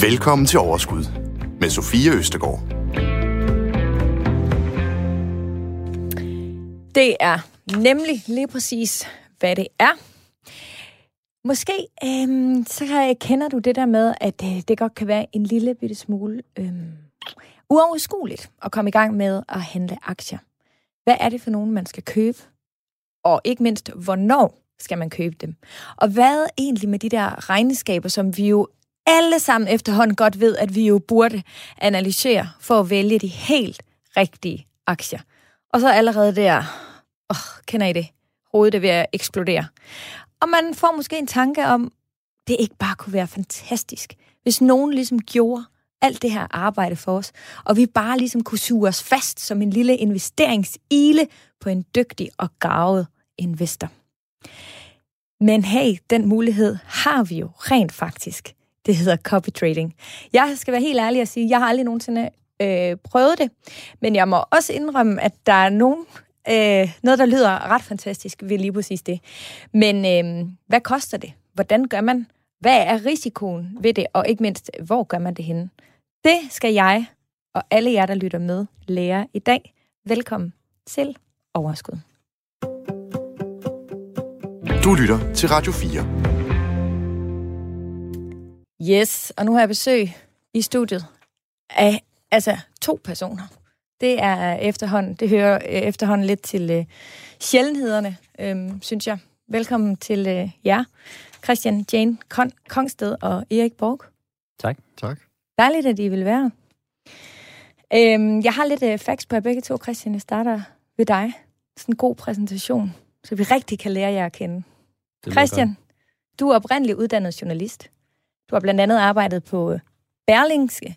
Velkommen til Overskud med Sofie Østegård. Det er nemlig lige præcis, hvad det er. Måske øhm, så kender du det der med, at øh, det godt kan være en lille bitte smule øhm, uoverskueligt at komme i gang med at handle aktier. Hvad er det for nogen, man skal købe? Og ikke mindst, hvornår skal man købe dem? Og hvad egentlig med de der regneskaber, som vi jo alle sammen efterhånden godt ved, at vi jo burde analysere for at vælge de helt rigtige aktier. Og så allerede der, åh, kender I det? Hovedet er ved at eksplodere. Og man får måske en tanke om, det ikke bare kunne være fantastisk, hvis nogen ligesom gjorde alt det her arbejde for os, og vi bare ligesom kunne suge os fast som en lille investeringsile på en dygtig og gavet investor. Men hey, den mulighed har vi jo rent faktisk. Det hedder copy trading. Jeg skal være helt ærlig og sige, jeg har aldrig nogensinde øh, prøvet det, men jeg må også indrømme, at der er nogen, øh, noget, der lyder ret fantastisk ved lige præcis det. Men øh, hvad koster det? Hvordan gør man? Hvad er risikoen ved det? Og ikke mindst, hvor gør man det henne? Det skal jeg og alle jer, der lytter med, lære i dag. Velkommen til Overskud. Du lytter til Radio 4. Yes, og nu har jeg besøg i studiet af altså to personer. Det er efterhånden, det hører øh, efterhånden lidt til uh, sjældenhederne, øhm, synes jeg. Velkommen til uh, jer, Christian Jane Kon- Kongsted og Erik Borg. Tak. Tak. Dejligt, at I vil være. Øhm, jeg har lidt uh, facts på jer begge to, Christian. Jeg starter ved dig. Sådan en god præsentation, så vi rigtig kan lære jer at kende. Christian, du er oprindeligt uddannet journalist. Du har blandt andet arbejdet på Berlingske,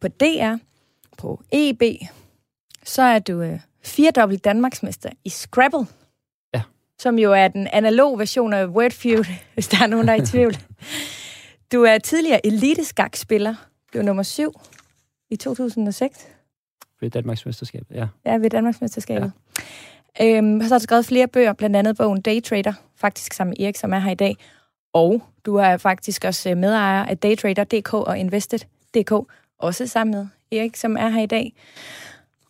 på DR, på EB. Så er du øh, firedobbelt Danmarksmester i Scrabble. Ja. Som jo er den analog version af Wordfeud, hvis der er nogen, der er i tvivl. Du er tidligere eliteskakspiller. Blev nummer syv i 2006. Ved Danmarksmesterskabet, ja. Ja, ved Danmarksmesterskabet. Ja. Øhm, så har du skrevet flere bøger, blandt andet bogen Daytrader, faktisk sammen med Erik, som er her i dag. Og du er faktisk også øh, medejer af Daytrader.dk og Invested.dk, også sammen med Erik, som er her i dag.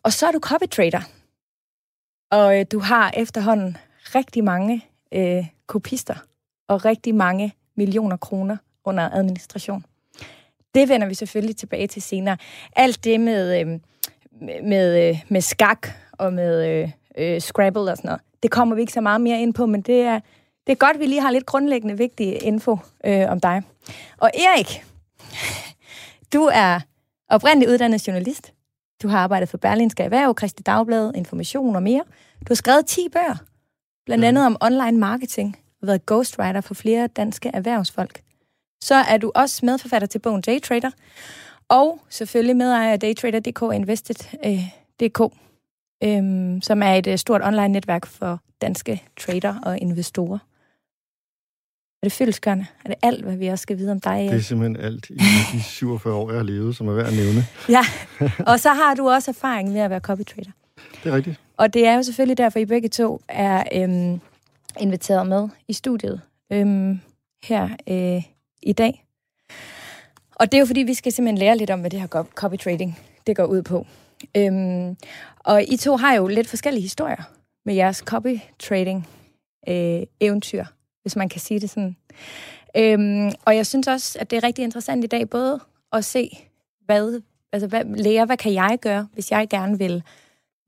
Og så er du copy trader. Og øh, du har efterhånden rigtig mange øh, kopister og rigtig mange millioner kroner under administration. Det vender vi selvfølgelig tilbage til senere. Alt det med, øh, med, øh, med skak og med øh, øh, Scrabble og sådan noget, det kommer vi ikke så meget mere ind på, men det er, det er godt, vi lige har lidt grundlæggende vigtig info øh, om dig. Og Erik, du er oprindelig uddannet journalist. Du har arbejdet for Berlinske Erhverv, Kristi Dagblad, Information og mere. Du har skrevet 10 bøger, blandt andet om online marketing, og været ghostwriter for flere danske erhvervsfolk. Så er du også medforfatter til bogen Daytrader, og selvfølgelig medejer af Daytrader.dk Invested.dk, øh, øhm, som er et øh, stort online netværk for danske trader og investorer. Er det fyldskørende? Er det alt, hvad vi også skal vide om dig? Det er simpelthen alt i de 47 år, jeg har levet, som er værd at nævne. Ja, og så har du også erfaring med at være copy trader. Det er rigtigt. Og det er jo selvfølgelig derfor, I begge to er øhm, inviteret med i studiet øhm, her øh, i dag. Og det er jo fordi, vi skal simpelthen lære lidt om, hvad det her copy trading det går ud på. Øhm, og I to har jo lidt forskellige historier med jeres copy trading øh, eventyr hvis man kan sige det sådan. Øhm, og jeg synes også, at det er rigtig interessant i dag, både at se, hvad, altså hvad, lærer, hvad kan jeg gøre, hvis jeg gerne vil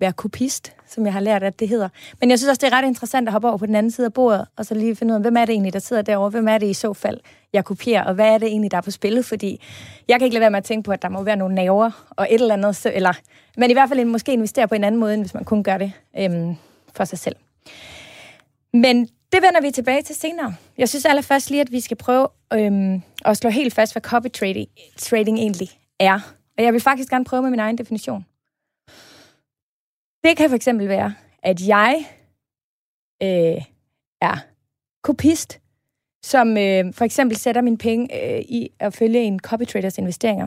være kopist, som jeg har lært, at det hedder. Men jeg synes også, det er ret interessant at hoppe over på den anden side af bordet, og så lige finde ud af, hvem er det egentlig, der sidder derovre? Hvem er det i så fald, jeg kopierer? Og hvad er det egentlig, der er på spil? Fordi jeg kan ikke lade være med at tænke på, at der må være nogle naver og et eller andet, eller, men i hvert fald måske investere på en anden måde, end hvis man kun gør det øhm, for sig selv. Men det vender vi tilbage til senere. Jeg synes allerførst lige, at vi skal prøve øhm, at slå helt fast, hvad copy trading, trading egentlig er. Og jeg vil faktisk gerne prøve med min egen definition. Det kan for eksempel være, at jeg øh, er kopist, som øh, for eksempel sætter mine penge øh, i at følge en copytraders investeringer.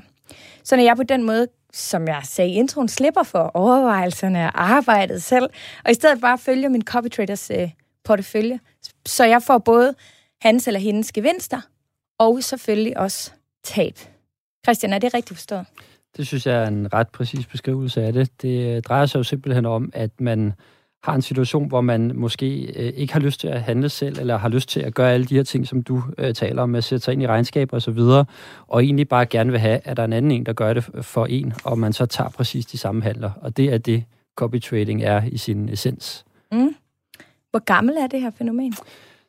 Så når jeg på den måde, som jeg sagde i introen, slipper for overvejelserne og arbejdet selv, og i stedet bare følger min copytraders øh, portefølje, så jeg får både hans eller hendes gevinster, og selvfølgelig også tab. Christian, er det rigtigt forstået? Det synes jeg er en ret præcis beskrivelse af det. Det øh, drejer sig jo simpelthen om, at man har en situation, hvor man måske øh, ikke har lyst til at handle selv, eller har lyst til at gøre alle de her ting, som du øh, taler om, at sætte sig ind i regnskaber osv., og, og egentlig bare gerne vil have, at der er en anden en, der gør det for en, og man så tager præcis de samme handler. Og det er det, copy trading er i sin essens. Mm. Hvor gammel er det her fænomen?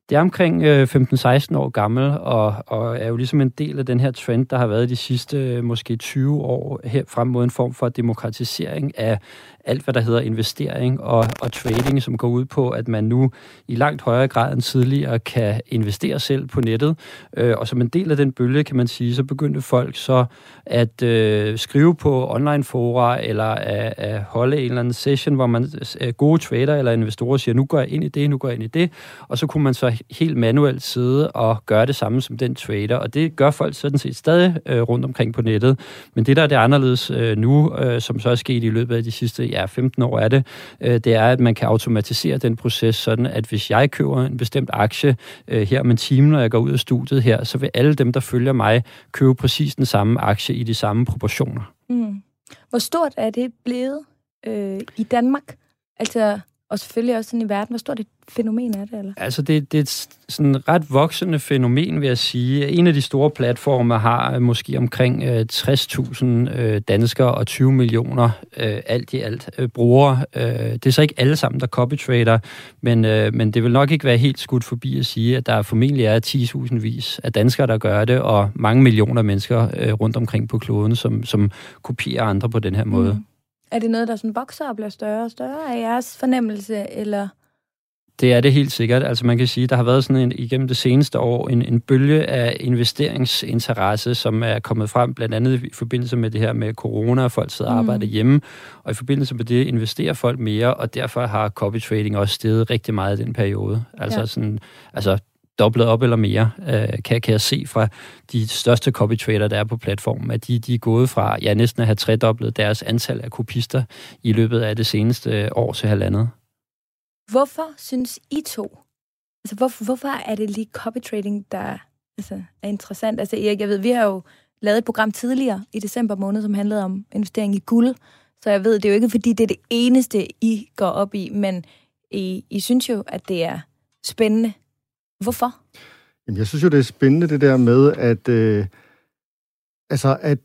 Det er omkring øh, 15-16 år gammel, og, og er jo ligesom en del af den her trend, der har været de sidste øh, måske 20 år her frem mod en form for demokratisering af alt, hvad der hedder investering og, og trading, som går ud på, at man nu i langt højere grad end tidligere kan investere selv på nettet. Øh, og som en del af den bølge, kan man sige, så begyndte folk så at øh, skrive på online-fora eller at, at holde en eller anden session, hvor man øh, gode trader eller investorer siger, nu går jeg ind i det, nu går jeg ind i det, og så kunne man så helt manuelt sidde og gøre det samme som den trader, og det gør folk sådan set stadig øh, rundt omkring på nettet. Men det, der er det anderledes øh, nu, øh, som så er sket i løbet af de sidste ja, 15 år er det, øh, det er, at man kan automatisere den proces sådan, at hvis jeg køber en bestemt aktie øh, her om en time, når jeg går ud af studiet her, så vil alle dem, der følger mig, købe præcis den samme aktie i de samme proportioner. Mm. Hvor stort er det blevet øh, i Danmark? Altså, og selvfølgelig også sådan i verden. Hvor stort et fænomen er det? Eller? Altså, det, det er et sådan ret voksende fænomen, vil jeg sige. En af de store platforme har måske omkring øh, 60.000 øh, danskere og 20 millioner øh, alt i alt øh, brugere. Øh, det er så ikke alle sammen, der copytrader, men, øh, men det vil nok ikke være helt skudt forbi at sige, at der formentlig er 10.000 vis af danskere, der gør det, og mange millioner mennesker øh, rundt omkring på kloden, som, som kopierer andre på den her måde. Mm. Er det noget, der sådan vokser og bliver større og større af jeres fornemmelse, eller... Det er det helt sikkert. Altså man kan sige, der har været sådan en, igennem det seneste år en, en bølge af investeringsinteresse, som er kommet frem blandt andet i forbindelse med det her med corona, og folk sidder og mm. arbejder hjemme, og i forbindelse med det investerer folk mere, og derfor har copy trading også steget rigtig meget i den periode. Altså ja. sådan, altså dobblet op eller mere, øh, kan, kan jeg se fra de største copy trader, der er på platformen, at de, de er gået fra ja, næsten at have tredoblet deres antal af kopister i løbet af det seneste øh, år til halvandet. Hvorfor synes I to, altså hvor, hvorfor er det lige copy trading, der altså, er interessant? Altså Erik, jeg ved, vi har jo lavet et program tidligere i december måned, som handlede om investering i guld, så jeg ved, det er jo ikke, fordi det er det eneste, I går op i, men I, I synes jo, at det er spændende. Hvorfor? Jamen, jeg synes jo, det er spændende det der med, at, øh, altså, at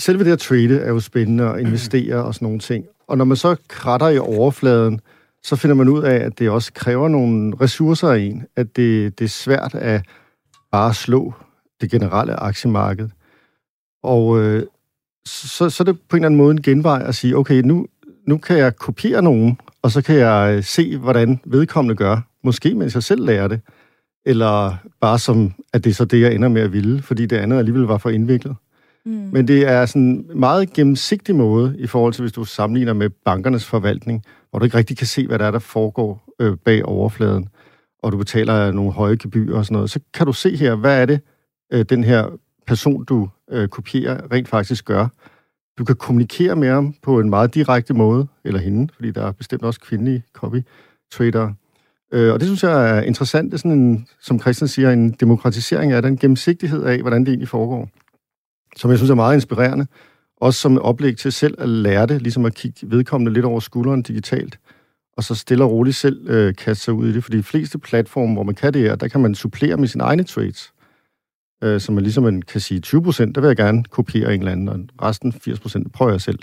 selve det at trade er jo spændende at investere og sådan nogle ting. Og når man så kratter i overfladen, så finder man ud af, at det også kræver nogle ressourcer af en. At det, det er svært at bare slå det generelle aktiemarked. Og øh, så, så er det på en eller anden måde en genvej at sige, okay, nu, nu kan jeg kopiere nogen, og så kan jeg øh, se, hvordan vedkommende gør. Måske mens jeg selv lærer det. Eller bare som, at det er så det, jeg ender med at ville, fordi det andet alligevel var for indviklet. Mm. Men det er sådan en meget gennemsigtig måde i forhold til, hvis du sammenligner med bankernes forvaltning, hvor du ikke rigtig kan se, hvad der er, der foregår øh, bag overfladen, og du betaler nogle høje gebyrer og sådan noget, så kan du se her, hvad er det, øh, den her person, du øh, kopierer, rent faktisk gør. Du kan kommunikere med ham på en meget direkte måde, eller hende, fordi der er bestemt også kvindelige copy-trader. Øh, og det synes jeg er interessant. Det er sådan en, som Christian siger, en demokratisering af den gennemsigtighed af, hvordan det egentlig foregår. Som jeg synes er meget inspirerende. Også som et oplæg til selv at lære det, ligesom at kigge vedkommende lidt over skulderen digitalt, og så stille og roligt selv øh, kaste sig ud i det. For de fleste platforme, hvor man kan det her, der kan man supplere med sine egne trades. Øh, så man ligesom man kan sige 20 procent, der vil jeg gerne kopiere en eller anden, og resten 80 procent prøver jeg selv.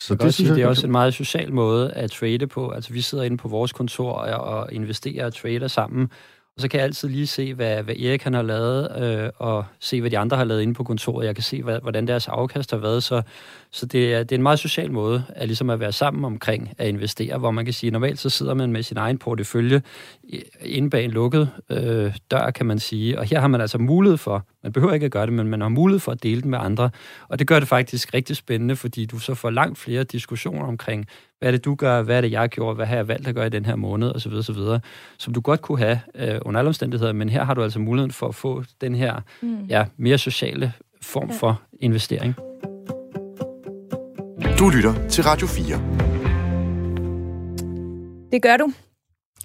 Så det, synes jeg, det er også en meget social måde at trade på. Altså, vi sidder inde på vores kontor og, og investerer og trader sammen, og så kan jeg altid lige se, hvad, hvad Erik han har lavet, øh, og se, hvad de andre har lavet inde på kontoret. Jeg kan se, hvad, hvordan deres afkast har været. Så, så det, er, det er en meget social måde at, ligesom at være sammen omkring at investere, hvor man kan sige, normalt så sidder man med sin egen portefølje inde bag en lukket øh, dør, kan man sige. Og her har man altså mulighed for, man behøver ikke at gøre det, men man har mulighed for at dele det med andre. Og det gør det faktisk rigtig spændende, fordi du så får langt flere diskussioner omkring, hvad er det, du gør, hvad er det, jeg gjorde, hvad har jeg valgt at gøre i den her måned, osv., osv., som du godt kunne have øh, under alle omstændigheder, men her har du altså muligheden for at få den her mm. ja, mere sociale form ja. for investering. Du lytter til Radio 4. Det gør du.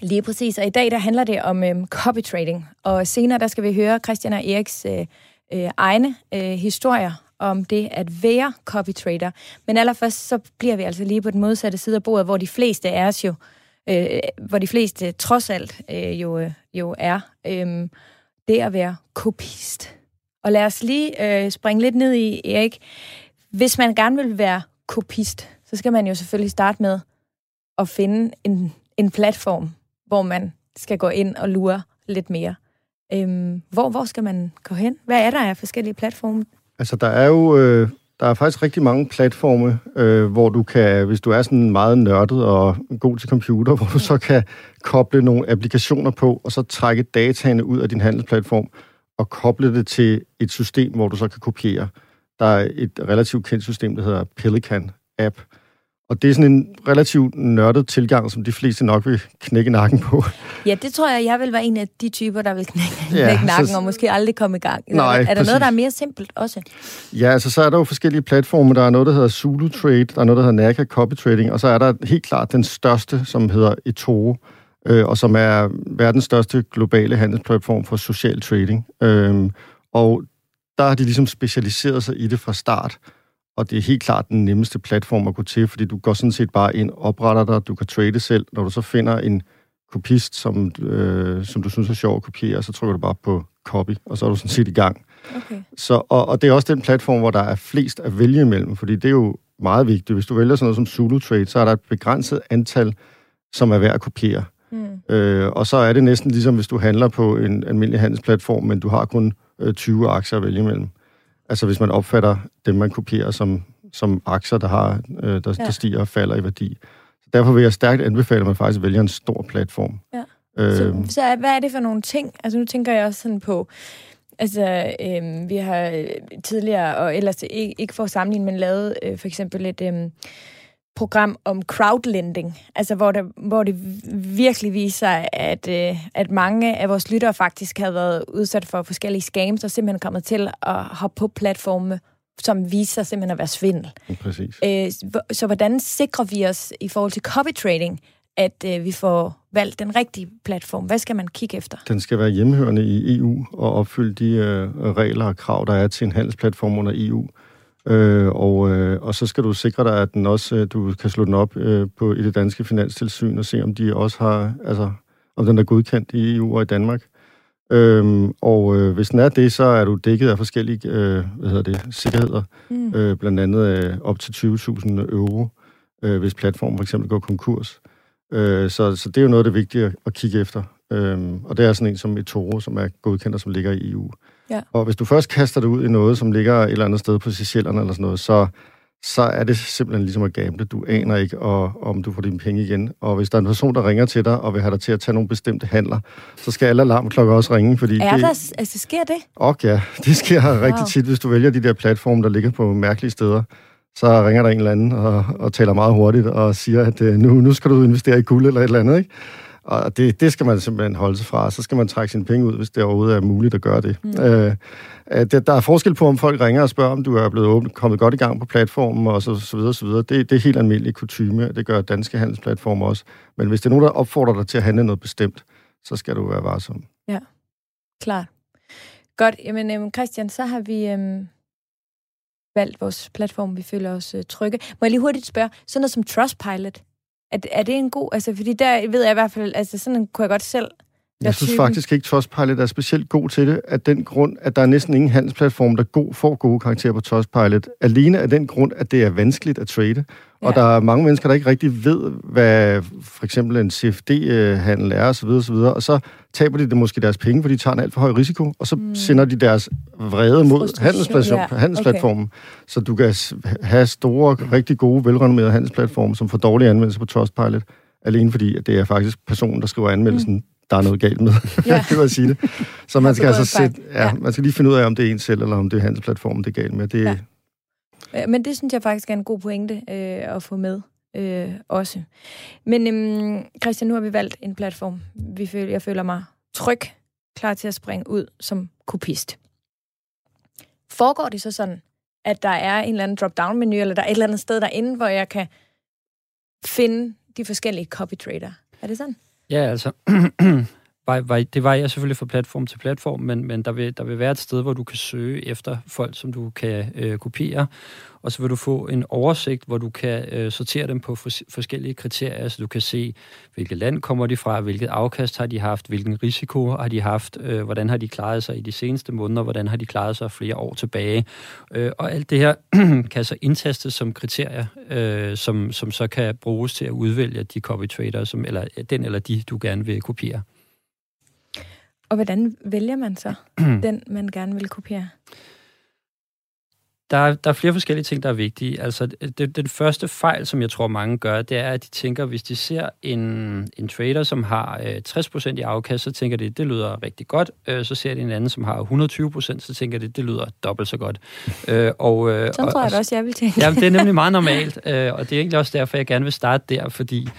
Lige præcis, og i dag der handler det om øh, copy trading, og senere der skal vi høre Christian og Eriks øh, øh, egne øh, historier om det at være copy trader. Men allerførst så bliver vi altså lige på den modsatte side af bordet, hvor de fleste er os jo, øh, hvor de fleste trods alt øh, jo, øh, jo er. Øh, det at være kopist. Og lad os lige øh, springe lidt ned i, Erik. Hvis man gerne vil være kopist, så skal man jo selvfølgelig starte med at finde en, en platform, hvor man skal gå ind og lure lidt mere. Øhm, hvor, hvor skal man gå hen? Hvad er der af forskellige platforme? Altså, der er jo øh, der er faktisk rigtig mange platforme, øh, hvor du kan, hvis du er sådan meget nørdet og god til computer, hvor du så kan koble nogle applikationer på, og så trække dataene ud af din handelsplatform, og koble det til et system, hvor du så kan kopiere. Der er et relativt kendt system, der hedder Pelican App, og det er sådan en relativt nørdet tilgang, som de fleste nok vil knække nakken på. Ja, det tror jeg, jeg vil være en af de typer, der vil knække, ja, knække nakken så, og måske aldrig komme i gang. Nej, er der præcis. noget, der er mere simpelt også? Ja, altså så er der jo forskellige platforme. Der er noget, der hedder Zulu Trade, der er noget, der hedder Naka Copy Trading, og så er der helt klart den største, som hedder eToro, øh, og som er verdens største globale handelsplatform for social trading. Øh, og der har de ligesom specialiseret sig i det fra start og det er helt klart den nemmeste platform at gå til, fordi du går sådan set bare ind, opretter dig, du kan trade selv. Når du så finder en kopist, som, øh, som du synes er sjov at kopiere, så trykker du bare på copy, og så er du sådan set i gang. Okay. Så, og, og det er også den platform, hvor der er flest at vælge imellem, fordi det er jo meget vigtigt. Hvis du vælger sådan noget som Zulu Trade, så er der et begrænset antal, som er værd at kopiere. Mm. Øh, og så er det næsten ligesom, hvis du handler på en almindelig handelsplatform, men du har kun 20 aktier at vælge imellem. Altså hvis man opfatter dem, man kopierer som, som aktier, der, har, øh, der, ja. der stiger og falder i værdi. Så derfor vil jeg stærkt anbefale, at man faktisk vælger en stor platform. Ja. Øh, så, så hvad er det for nogle ting? Altså nu tænker jeg også sådan på, altså øh, vi har øh, tidligere, og ellers ikke, ikke for at sammenligne, men lavet øh, for eksempel et... Øh, program om crowdlending, altså hvor det, hvor det virkelig viser, at, øh, at mange af vores lyttere faktisk har været udsat for forskellige scams, og simpelthen kommet til at hoppe på platforme, som viser simpelthen at være svindel. Præcis. Øh, så hvordan sikrer vi os i forhold til copy trading, at øh, vi får valgt den rigtige platform? Hvad skal man kigge efter? Den skal være hjemmehørende i EU og opfylde de øh, regler og krav, der er til en handelsplatform under EU. Øh, og, øh, og så skal du sikre dig, at den også, øh, du kan slå den op øh, på i det danske finanstilsyn og se, om de også har, altså, om den er godkendt i EU og i Danmark. Øhm, og øh, hvis den er det, så er du dækket af forskellige øh, hvad hedder det, sikkerheder, mm. øh, blandt andet øh, op til 20.000 euro, øh, hvis platformen for eksempel går konkurs. Øh, så, så det er jo noget af det vigtige at, at kigge efter. Øhm, og det er sådan en som eToro, som er godkendt og som ligger i EU. Ja. Og hvis du først kaster det ud i noget, som ligger et eller andet sted på Seychellerne eller sådan noget, så, så er det simpelthen ligesom at gamble. Du aner ikke, og, om du får dine penge igen. Og hvis der er en person, der ringer til dig og vil have dig til at tage nogle bestemte handler, så skal alle alarmklokker også ringe. Fordi er det, der, altså, sker det? Og ja, det sker wow. rigtig tit, hvis du vælger de der platforme, der ligger på mærkelige steder. Så ringer der en eller anden og, og taler meget hurtigt og siger, at øh, nu, nu skal du investere i guld eller et eller andet, ikke? Og det, det skal man simpelthen holde sig fra. Så skal man trække sine penge ud, hvis det overhovedet er muligt at gøre det. Mm. Øh, det der er forskel på, om folk ringer og spørger, om du er blevet åbent, kommet godt i gang på platformen, og så, så videre, så videre. Det, det er helt almindelig kutume. Det gør danske handelsplatformer også. Men hvis det er nogen, der opfordrer dig til at handle noget bestemt, så skal du være varsom. Ja, klart. Godt. Jamen, øhm, Christian, så har vi øhm, valgt vores platform. Vi føler os øh, trygge. Må jeg lige hurtigt spørge, sådan noget som Trustpilot, er, er det en god... Altså, fordi der ved jeg i hvert fald... Altså, sådan kunne jeg godt selv jeg synes faktisk ikke, Trustpilot er specielt god til det, af den grund, at der er næsten ingen handelsplatform, der god, får gode karakterer på Trustpilot. Alene af den grund, at det er vanskeligt at trade. Ja. Og der er mange mennesker, der ikke rigtig ved, hvad for eksempel en CFD-handel er, osv. osv. Og så taber de det måske deres penge, fordi de tager en alt for høj risiko, og så mm. sender de deres vrede mod handelsplatform, ja. handelsplatformen. Okay. Så du kan have store, rigtig gode, velrenommerede handelsplatforme, som får dårlige anmeldelser på Trustpilot, alene fordi at det er faktisk personen, der skriver anmeldelsen, mm der er noget galt med. Ja. det var at sige det. Så man skal altså sætte, ja, ja. man skal lige finde ud af, om det er en selv, eller om det er hans platform, det er galt med. Det, ja. Men det synes jeg faktisk er en god pointe øh, at få med øh, også. Men øhm, Christian, nu har vi valgt en platform. Vi føler, jeg føler mig tryg, klar til at springe ud som kopist. Foregår det så sådan, at der er en eller anden drop-down-menu, eller der er et eller andet sted derinde, hvor jeg kan finde de forskellige copy trader? Er det sådan? Ja, altså, det var jeg selvfølgelig fra platform til platform, men, men der, vil, der vil være et sted, hvor du kan søge efter folk, som du kan øh, kopiere, og så vil du få en oversigt, hvor du kan øh, sortere dem på fors- forskellige kriterier, så du kan se, hvilket land kommer de fra, hvilket afkast har de haft, hvilken risiko har de haft, øh, hvordan har de klaret sig i de seneste måneder, hvordan har de klaret sig flere år tilbage. Øh, og alt det her kan så indtastes som kriterier, øh, som, som så kan bruges til at udvælge de copy traders, som, eller den eller de, du gerne vil kopiere. Og hvordan vælger man så den, man gerne vil kopiere? Der er, der er flere forskellige ting, der er vigtige. Altså, det, den første fejl, som jeg tror, mange gør, det er, at de tænker, hvis de ser en, en trader, som har øh, 60% i afkast, så tænker de, det lyder rigtig godt. Øh, så ser de en anden, som har 120%, så tænker de, det lyder dobbelt så godt. Øh, og, øh, Sådan og, tror jeg og, også, jeg vil tænke. Ja, det er nemlig meget normalt, øh, og det er egentlig også derfor, jeg gerne vil starte der, fordi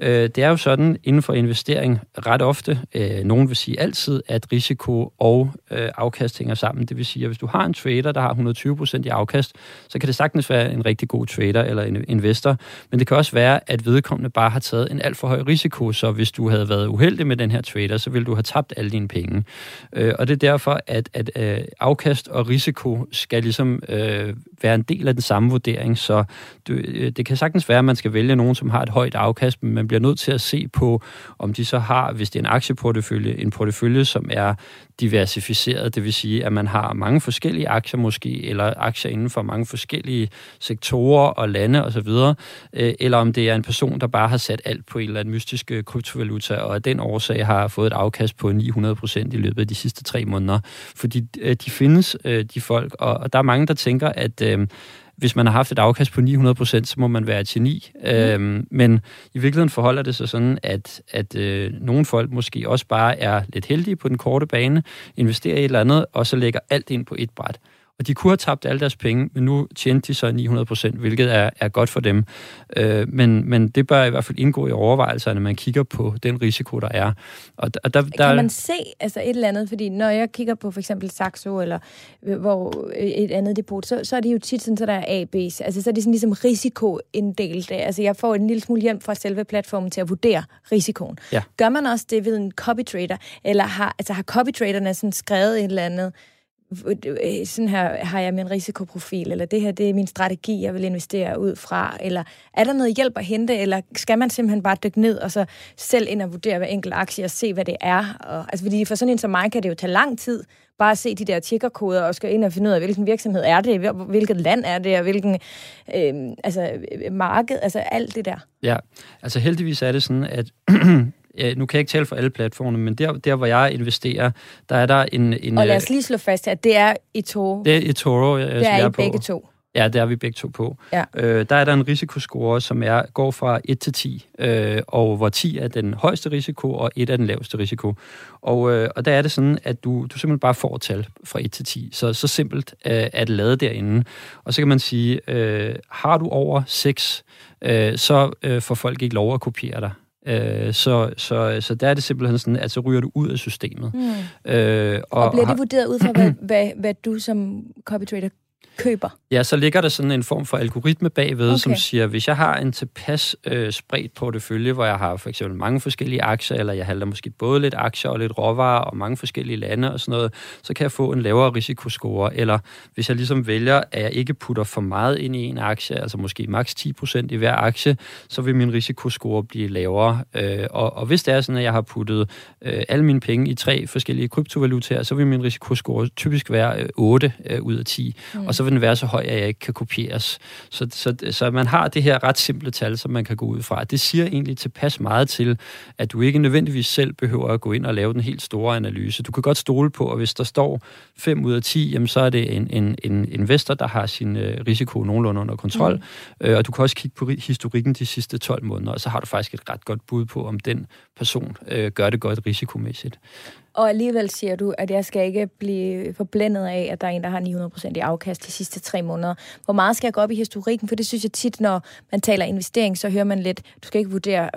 Øh, det er jo sådan inden for investering ret ofte, øh, nogen vil sige altid, at risiko og øh, afkast hænger sammen. Det vil sige, at hvis du har en trader, der har 120% i afkast, så kan det sagtens være en rigtig god trader eller en investor, men det kan også være, at vedkommende bare har taget en alt for høj risiko, så hvis du havde været uheldig med den her trader, så ville du have tabt alle dine penge. Øh, og det er derfor, at, at øh, afkast og risiko skal ligesom øh, være en del af den samme vurdering, så du, øh, det kan sagtens være, at man skal vælge nogen, som har et højt afkast, men man bliver nødt til at se på, om de så har, hvis det er en aktieportefølje, en portefølje, som er diversificeret, det vil sige, at man har mange forskellige aktier måske, eller aktier inden for mange forskellige sektorer og lande osv., og øh, eller om det er en person, der bare har sat alt på en eller anden mystisk øh, kryptovaluta, og af den årsag har fået et afkast på 900 procent i løbet af de sidste tre måneder. Fordi øh, de findes, de folk, og der er mange, der tænker, at hvis man har haft et afkast på 900% så må man være et geni. Mm. Øhm, men i virkeligheden forholder det sig sådan, at, at øh, nogle folk måske også bare er lidt heldige på den korte bane, investerer i et eller andet, og så lægger alt ind på et bræt. Og de kunne have tabt alle deres penge, men nu tjente de så 900 procent, hvilket er, er godt for dem. Øh, men, men det bør i hvert fald indgå i overvejelserne, når man kigger på den risiko, der er. Og der, der, kan man se altså et eller andet? Fordi når jeg kigger på for eksempel Saxo, eller øh, hvor øh, et andet depot, så, så er det jo tit sådan, så der er AB's. Altså så er det sådan ligesom risikoinddelt. Altså jeg får en lille smule hjælp fra selve platformen til at vurdere risikoen. Ja. Gør man også det ved en copy trader? Eller har, altså, har copy traderne sådan skrevet et eller andet Øh, sådan her har jeg min risikoprofil, eller det her det er min strategi, jeg vil investere ud fra, eller er der noget hjælp at hente, eller skal man simpelthen bare dykke ned og så selv ind og vurdere hver enkelt aktie og se, hvad det er? Og, altså, fordi for sådan en som mig kan det jo tage lang tid, bare at se de der tickerkoder og skal ind og finde ud af, hvilken virksomhed er det, hvilket land er det, og hvilken øhm, altså, øh, altså, marked, altså alt det der. Ja, altså heldigvis er det sådan, at ja, nu kan jeg ikke tale for alle platformene, men der, der hvor jeg investerer, der er der en... en og lad os øh, lige slå fast, at det er eToro. Det er eToro, jeg, det er jeg er I på. begge to. Ja, det er vi begge to på. Ja. Øh, der er der en risikoscore, som er, går fra 1 til 10, øh, og hvor 10 er den højeste risiko, og 1 er den laveste risiko. Og, øh, og der er det sådan, at du, du simpelthen bare får tal fra 1 til 10. Så, så simpelt øh, er det lavet derinde. Og så kan man sige, øh, har du over 6, øh, så øh, får folk ikke lov at kopiere dig. Øh, så, så, så der er det simpelthen sådan, at så ryger du ud af systemet. Mm. Øh, og, og bliver det vurderet ud fra, hvad, hvad, hvad du som copy trader køber? Ja, så ligger der sådan en form for algoritme bagved, okay. som siger, hvis jeg har en tilpas øh, spredt portefølje, hvor jeg har for eksempel mange forskellige aktier, eller jeg handler måske både lidt aktier og lidt råvarer og mange forskellige lande og sådan noget, så kan jeg få en lavere risikoscore. Eller hvis jeg ligesom vælger, at jeg ikke putter for meget ind i en aktie, altså måske maks 10% i hver aktie, så vil min risikoscore blive lavere. Øh, og, og hvis det er sådan, at jeg har puttet øh, alle mine penge i tre forskellige kryptovalutaer, så vil min risikoscore typisk være øh, 8 øh, ud af 10. Mm. Og så vil den være så høj, at jeg ikke kan kopieres. Så, så, så man har det her ret simple tal, som man kan gå ud fra. Det siger egentlig tilpas meget til, at du ikke nødvendigvis selv behøver at gå ind og lave den helt store analyse. Du kan godt stole på, at hvis der står 5 ud af 10, jamen, så er det en, en, en investor, der har sin øh, risiko nogenlunde under kontrol. Mm. Øh, og du kan også kigge på historikken de sidste 12 måneder, og så har du faktisk et ret godt bud på, om den person øh, gør det godt risikomæssigt. Og alligevel siger du, at jeg skal ikke blive forblændet af, at der er en, der har 900% i afkast de sidste tre måneder. Hvor meget skal jeg gå op i historikken? For det synes jeg tit, når man taler investering, så hører man lidt, du skal ikke vurdere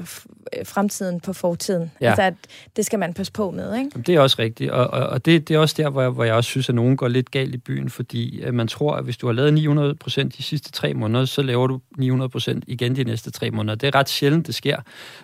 fremtiden på fortiden. Ja. Altså, at det skal man passe på med, ikke? Det er også rigtigt, og, og, og det, det er også der, hvor jeg, hvor jeg også synes, at nogen går lidt galt i byen, fordi at man tror, at hvis du har lavet 900% de sidste tre måneder, så laver du 900% igen de næste tre måneder. Det er ret sjældent, det sker.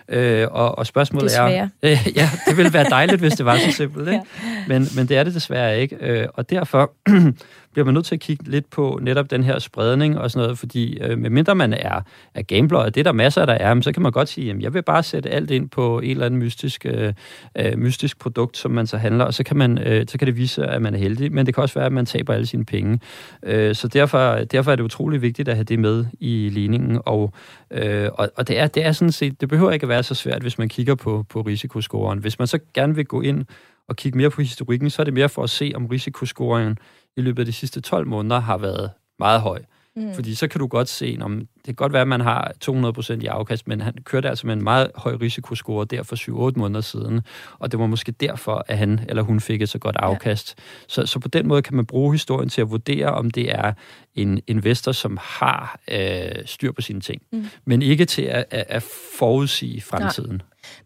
Øh, og, og spørgsmålet Desværre. er... Øh, ja, det ville være dejligt, hvis det var så simpelt, ikke? ja. men, men det er det desværre ikke. Øh, og derfor bliver man nødt til at kigge lidt på netop den her spredning og sådan noget, fordi øh, medmindre man er, er gambler, og det er der masser, der er, så kan man godt sige, at jeg vil bare sætte alt ind på et eller andet mystisk, øh, øh, mystisk produkt, som man så handler, og så kan, man, øh, så kan det vise, at man er heldig, men det kan også være, at man taber alle sine penge. Øh, så derfor, derfor er det utrolig vigtigt at have det med i ligningen, og, øh, og, og det, er, det er sådan set, det behøver ikke at være så svært, hvis man kigger på, på risikoscoren. Hvis man så gerne vil gå ind og kigge mere på historikken, så er det mere for at se, om risikoscoringen i løbet af de sidste 12 måneder har været meget høj. Mm. Fordi så kan du godt se, om det kan godt være, at man har 200% i afkast, men han kørte altså med en meget høj risikoscore der for 7-8 måneder siden, og det var måske derfor, at han eller hun fik et så godt afkast. Ja. Så, så på den måde kan man bruge historien til at vurdere, om det er en investor, som har øh, styr på sine ting, mm. men ikke til at, at, at forudsige fremtiden. Nej.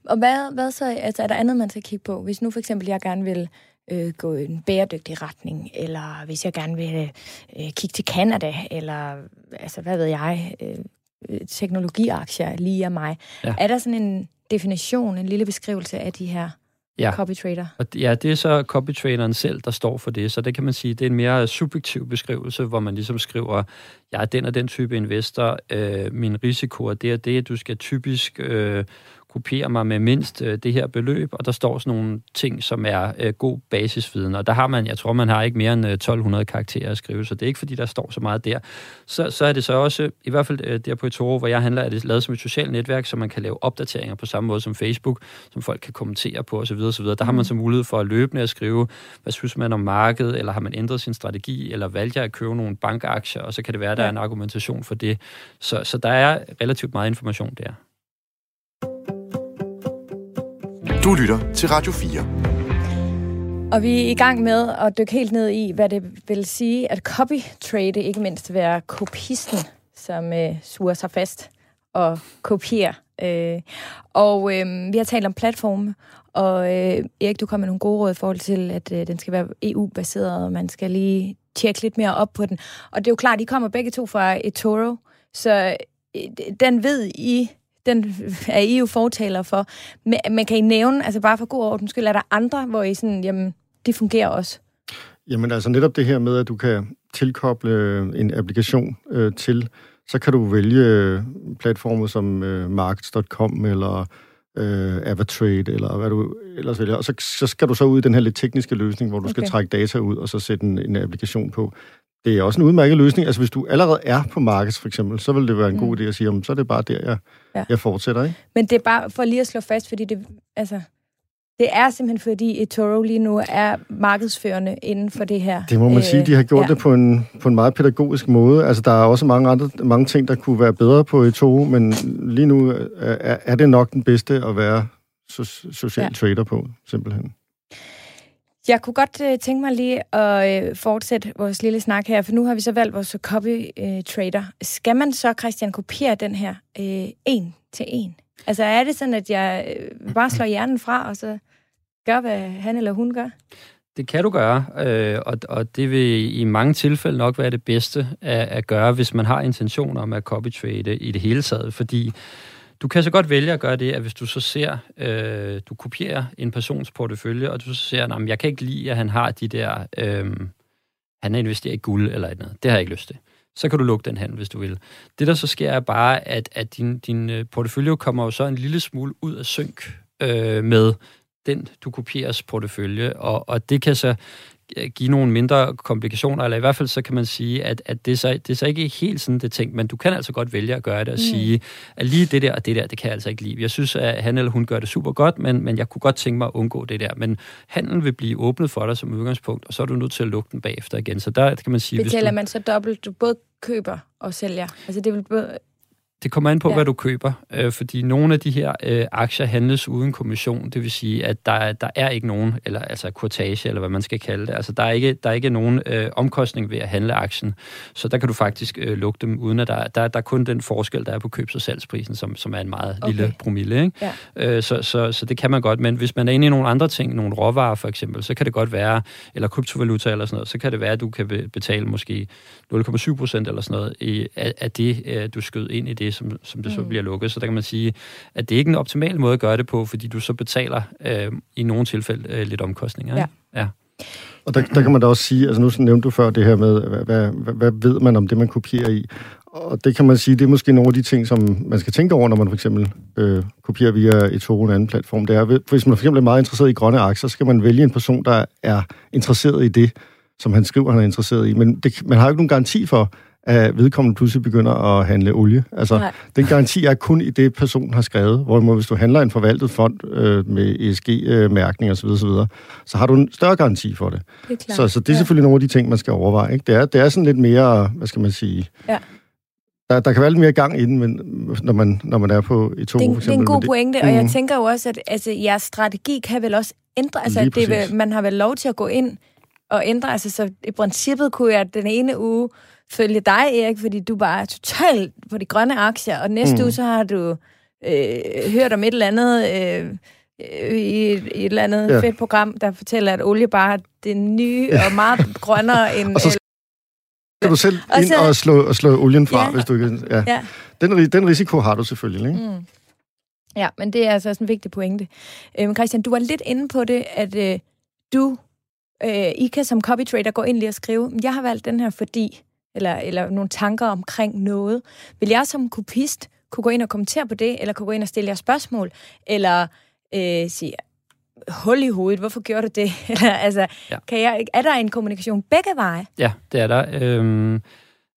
Og hvad, hvad så, altså er der andet, man skal kigge på? Hvis nu for eksempel jeg gerne vil øh, gå i en bæredygtig retning, eller hvis jeg gerne vil øh, kigge til Canada, eller altså, hvad ved jeg, øh, teknologiaktier lige af mig. Ja. Er der sådan en definition, en lille beskrivelse af de her ja. copytrader? Og ja, det er så copytraderen selv, der står for det, så det kan man sige, det er en mere subjektiv beskrivelse, hvor man ligesom skriver, jeg er den og den type investor, øh, min risiko er det og det, du skal typisk øh, kopiere mig med mindst øh, det her beløb, og der står sådan nogle ting, som er øh, god basisviden, og der har man, jeg tror, man har ikke mere end øh, 1200 karakterer at skrive, så det er ikke, fordi der står så meget der. Så, så er det så også, i hvert fald øh, der på eToro, hvor jeg handler, er det lavet som et socialt netværk, så man kan lave opdateringer på samme måde som Facebook, som folk kan kommentere på osv. osv. Der har man mm. så mulighed for at løbende at skrive, hvad synes man om markedet, eller har man ændret sin strategi, eller valgt jeg at købe nogle bankaktier, og så kan det være, at der er en argumentation for det. Så, så der er relativt meget information der. Du lytter til Radio 4. Og vi er i gang med at dykke helt ned i, hvad det vil sige at copy-trade, ikke mindst være kopisten, som øh, suger sig fast og kopierer. Øh, og øh, vi har talt om platforme, og øh, Erik, du kom med nogle gode råd i forhold til, at øh, den skal være EU-baseret, og man skal lige tjekke lidt mere op på den. Og det er jo klart, de kommer begge to fra eToro, så øh, den ved I den er I jo fortaler for. Men, men kan I nævne, altså bare for god orden skyld, er der andre, hvor I sådan, jamen, det fungerer også? Jamen altså netop det her med, at du kan tilkoble øh, en applikation øh, til, så kan du vælge øh, platformer som øh, markets.com eller øh, Avatrade, eller hvad du ellers vælger. Og så, så skal du så ud i den her lidt tekniske løsning, hvor du okay. skal trække data ud, og så sætte en, en applikation på. Det er også en udmærket løsning. Altså hvis du allerede er på markedet, for eksempel, så vil det være en mm. god idé at sige, om så er det bare der, jeg, ja. jeg fortsætter. Ikke? Men det er bare for lige at slå fast, fordi det, altså, det er simpelthen fordi eToro lige nu er markedsførende inden for det her. Det må man øh, sige, de har gjort ja. det på en, på en meget pædagogisk måde. Altså, der er også mange, andre, mange ting, der kunne være bedre på eToro, men lige nu er, er det nok den bedste at være so, social ja. trader på, simpelthen. Jeg kunne godt øh, tænke mig lige at øh, fortsætte vores lille snak her, for nu har vi så valgt vores copy øh, trader. Skal man så, Christian, kopiere den her øh, en til en? Altså er det sådan, at jeg øh, bare slår hjernen fra, og så gør, hvad han eller hun gør? Det kan du gøre, øh, og, og det vil i mange tilfælde nok være det bedste at, at gøre, hvis man har intentioner om at copy-trade i det hele taget, fordi du kan så godt vælge at gøre det, at hvis du så ser, øh, du kopierer en persons portefølje, og du så ser, at jeg kan ikke lide, at han har de der, øh, han har investeret i guld eller et andet. Det har jeg ikke lyst til. Så kan du lukke den handel, hvis du vil. Det, der så sker, er bare, at, at din, din øh, portefølje kommer jo så en lille smule ud af synk øh, med den, du kopieres portefølje, og, og det kan så give nogle mindre komplikationer, eller i hvert fald så kan man sige, at, at det, så, det er så ikke helt sådan, det tænkt, men du kan altså godt vælge at gøre det og mm. sige, at lige det der og det der, det kan jeg altså ikke lide. Jeg synes, at han eller hun gør det super godt, men, men jeg kunne godt tænke mig at undgå det der. Men handlen vil blive åbnet for dig som udgangspunkt, og så er du nødt til at lukke den bagefter igen. Så der kan man sige... Betaler hvis du, man så dobbelt, du både køber og sælger? Altså det vil både Det kommer an på, Ja. hvad du køber, øh, fordi nogle af de her øh, aktier handles uden kommission, det vil sige, at der, der er ikke nogen, eller altså kortage, eller hvad man skal kalde det. Altså, der er ikke, der er ikke nogen øh, omkostning ved at handle aktien, så der kan du faktisk øh, lukke dem, uden at der, der, der er kun den forskel, der er på købs- og salgsprisen, som, som er en meget Okay. lille promille. Ikke? Ja. Øh, så, så, så det kan man godt, men hvis man er inde i nogle andre ting, nogle råvarer for eksempel, så kan det godt være, eller kryptovaluta eller sådan noget, så kan det være, at du kan be- betale måske 0,7 procent eller sådan noget i, af, af det, øh, du skød ind i det, som, som det så Mm. bliver lukket. Så der kan man sige, at det er ikke en optimal måde at gøre det på, fordi du så betaler øh, i nogle tilfælde øh, lidt omkostninger. ikke? ja. Og der, der kan man da også sige, altså nu nævnte du før det her med, hvad, hvad, hvad, hvad ved man om det, man kopierer i? Og det kan man sige, det er måske nogle af de ting, som man skal tænke over, når man for eksempel øh, kopierer via et en anden platform. Det er, hvis man for eksempel er meget interesseret i grønne aktier, så skal man vælge en person, der er interesseret i det, som han skriver, han er interesseret i. Men det, man har jo ikke nogen garanti for, at vedkommende pludselig begynder at handle olie. Altså, Nej. den garanti er kun i det, personen har skrevet. Hvorimod, hvis du handler en forvaltet fond øh, med ESG-mærkning osv., osv., så har du en større garanti for det. Det er klart. Så, så det er Ja. selvfølgelig nogle af de ting, man skal overveje. Ikke? Det, er, det er sådan lidt mere, hvad skal man sige... Ja. Der, der kan være lidt mere gang i den, men, når, man, når man er på et to, det, for eksempel. det er en god pointe, og jeg Mm. tænker jo også, at altså, jeres strategi kan vel også ændre. Altså, det vil, man har vel lov til at gå ind og ændre. Altså, så i princippet kunne jeg den ene uge følge dig, Erik, fordi du bare er totalt på de grønne aktier, og næste Mm. uge så har du øh, hørt om et eller andet... Øh, øh, i et, et eller andet Ja. ja. fedt program, der fortæller, at olie bare er det nye og meget grønnere end... Og så skal du selv Og ind så- og slå, og slå olien fra, Ja. hvis du ikke... Ja. Ja. Den, den risiko har du selvfølgelig, ikke? Mm. Ja, men det er altså også en vigtig pointe. Øhm, Christian, du var lidt inde på det, at øh, du, øh, I kan som copytrader gå ind lige og skrive, jeg har valgt den her fordi, eller, eller nogle tanker omkring noget. Vil jeg som kopist kunne gå ind og kommentere på det, eller kunne gå ind og stille jer spørgsmål, eller øh, sige, hul i hovedet, hvorfor gjorde du det? eller, altså, ja. Kan jeg, er der en kommunikation begge veje? Ja, det er der. Øhm,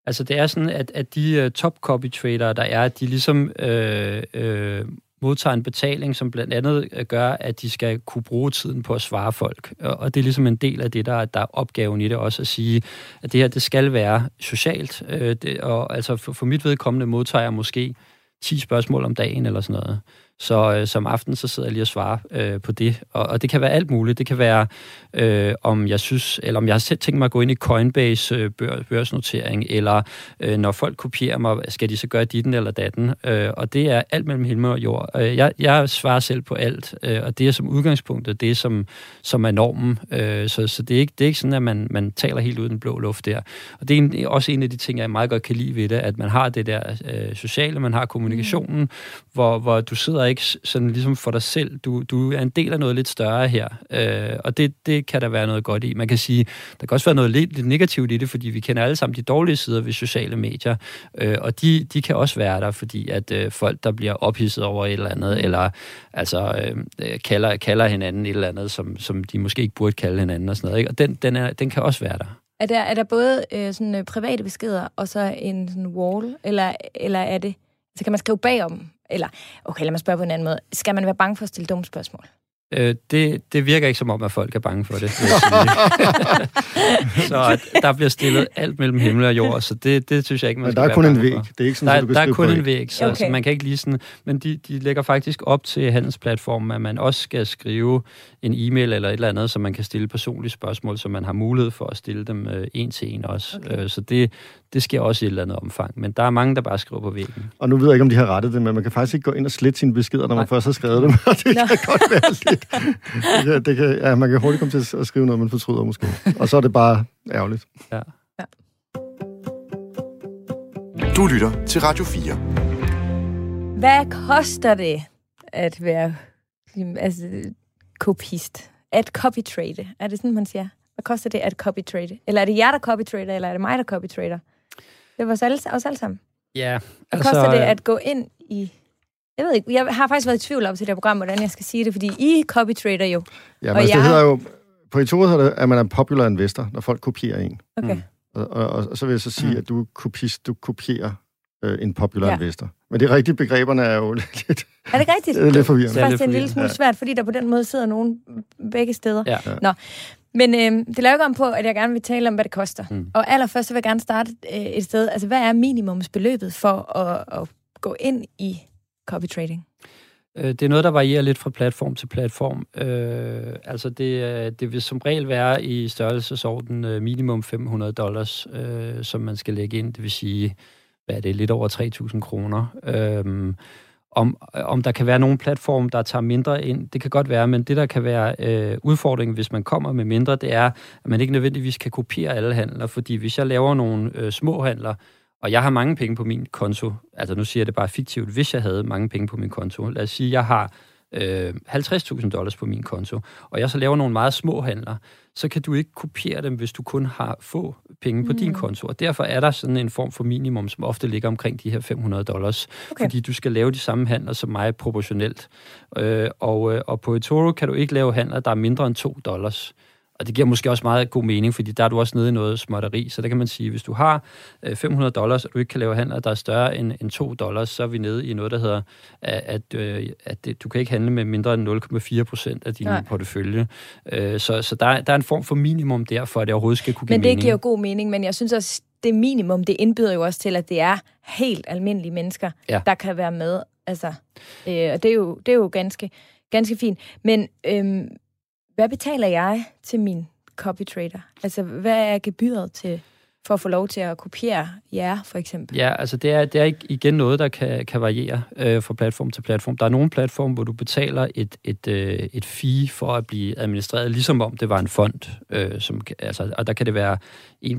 altså det er sådan, at, at de uh, top copy trader, der er, de ligesom øh, øh, modtager en betaling, som blandt andet øh, gør, at de skal kunne bruge tiden på at svare folk. Og, og det er ligesom en del af det, der, der er opgaven i det også, at sige, at det her, det skal være socialt. Øh, det, og altså for, for mit vedkommende modtager jeg måske 10 spørgsmål om dagen eller sådan noget. Så øh, som aften, så sidder jeg lige og svarer øh, på det. Og, og det kan være alt muligt. Det kan være, øh, om jeg synes, eller om jeg har selv tænkt mig at gå ind i Coinbase øh, bør, børsnotering, eller øh, når folk kopierer mig, skal de så gøre ditten eller datten? Øh, og det er alt mellem himmel og jord. Øh, jeg, jeg svarer selv på alt, øh, og det er som udgangspunktet det, som, som er normen. Øh, så så det, er ikke, det er ikke sådan, at man, man taler helt ud i den blå luft der. Og det er en, også en af de ting, jeg meget godt kan lide ved det, at man har det der øh, sociale, man har kommunikationen, mm. hvor, hvor du sidder ikke sådan ligesom for dig selv. Du, du er en del af noget lidt større her, øh, og det, det kan der være noget godt i. Man kan sige, der kan også være noget lidt, lidt negativt i det, fordi vi kender alle sammen de dårlige sider ved sociale medier, øh, og de, de kan også være der, fordi at øh, folk, der bliver ophidset over et eller andet, eller altså øh, øh, kalder, kalder hinanden et eller andet, som, som de måske ikke burde kalde hinanden og sådan noget. Ikke? Og den, den, er, den kan også være der. Er der, er der både øh, sådan, øh, private beskeder og så en sådan wall, eller, eller er det... Så kan man skrive bagom? Eller, okay, lad mig spørge på en anden måde. Skal man være bange for at stille dumme spørgsmål? Øh, det, det virker ikke som om, at folk er bange for det, så at der bliver stillet alt mellem himmel og jord, så det, det synes jeg ikke, man Men skal der er være kun en bange væg. for. Det er ikke sådan, Der, du kan der er kun en væg, så, okay. Så man kan ikke lige sådan... Men de, de lægger faktisk op til handelsplatformen, at man også skal skrive en e-mail eller et eller andet, så man kan stille personlige spørgsmål, så man har mulighed for at stille dem øh, en til en også. Okay. Øh, så det, det sker også i et eller andet omfang. Men der er mange, der bare skriver på væggen. Og nu ved jeg ikke, om de har rettet det, men man kan faktisk ikke gå ind og slette sine beskeder, når man Nej. først har skrevet dem. Det Nå. kan godt være. Det kan, det kan, ja, man kan hurtigt komme til at skrive noget, man fortryder måske. Og så er det bare ærgerligt. Du lytter til Radio 4. Hvad koster det at være altså, kopist? At copytrade? Er det sådan, man siger? Hvad koster det at copytrade? Eller er det jer, der copytrader, eller er det mig, der copytrader? Det er os alle, os alle sammen. Ja, Hvad altså, koster det at gå ind i... Jeg ved ikke, jeg har faktisk været i tvivl om til det her program, hvordan jeg skal sige det, fordi I copytrader jo. Ja, men altså, det jeg- hedder jo... På eToro hedder det, at man er en popular investor, når folk kopierer en. Okay. Mm. Og, og, og, og så vil jeg så sige, at du er kopist, du kopierer øh, en popular Ja. ja. investor. Men det rigtige begreberne er jo lidt, Er det ikke rigtigt? det er lidt forvirrende. Det er faktisk lidt det er en lille smule svært, fordi der på den måde sidder nogen begge steder. Ja. Nå, men øh, det laver ikke om på, at jeg gerne vil tale om, hvad det koster. Mm. Mm. Og allerførst så vil jeg gerne starte øh, et sted. Altså, hvad er minimumsbeløbet for at, at gå ind i copy trading? Øh, det er noget, der varierer lidt fra platform til platform. Øh, altså det, øh, det vil som regel være i størrelsesorden øh, minimum 500 dollars, øh, som man skal lægge ind. Det vil sige, hvad er det, lidt over 3.000 kroner. Øh, om, om der kan være nogle platform, der tager mindre ind, det kan godt være, men det, der kan være øh, udfordringen, hvis man kommer med mindre, det er, at man ikke nødvendigvis kan kopiere alle handler, fordi hvis jeg laver nogle øh, små handler, og jeg har mange penge på min konto, altså nu siger jeg det bare fiktivt, hvis jeg havde mange penge på min konto, lad os sige, jeg har øh, 50.000 dollars på min konto, og jeg så laver nogle meget små handler, så kan du ikke kopiere dem, hvis du kun har få penge på mm. din konto. Og derfor er der sådan en form for minimum, som ofte ligger omkring de her 500 dollars, okay. fordi du skal lave de samme handler som mig proportionelt. Øh, og, øh, og på eToro kan du ikke lave handler, der er mindre end 2 dollars. Og det giver måske også meget god mening, fordi der er du også nede i noget småtteri. Så der kan man sige, hvis du har 500 øh, dollars, og du ikke kan lave handler, der er større end, end 2 dollars, så er vi nede i noget, der hedder, at, at, øh, du kan ikke handle med mindre end 0,4 procent af din Nej. portefølje. Øh, så så der, der er en form for minimum der, for at det overhovedet skal kunne give Men det mening. giver jo god mening, men jeg synes også, det minimum, det indbyder jo også til, at det er helt almindelige mennesker, ja. der kan være med. Altså, øh, og det er jo, det er jo ganske, ganske fint. Men øh, hvad betaler jeg til min copytrader? Altså, hvad er gebyret til for at få lov til at kopiere jer, for eksempel? Ja, altså det er, det er igen noget, der kan, kan variere øh, fra platform til platform. Der er nogle platforme, hvor du betaler et, et, øh, et fee for at blive administreret, ligesom om det var en fond. Øh, som, altså, og der kan det være 1%,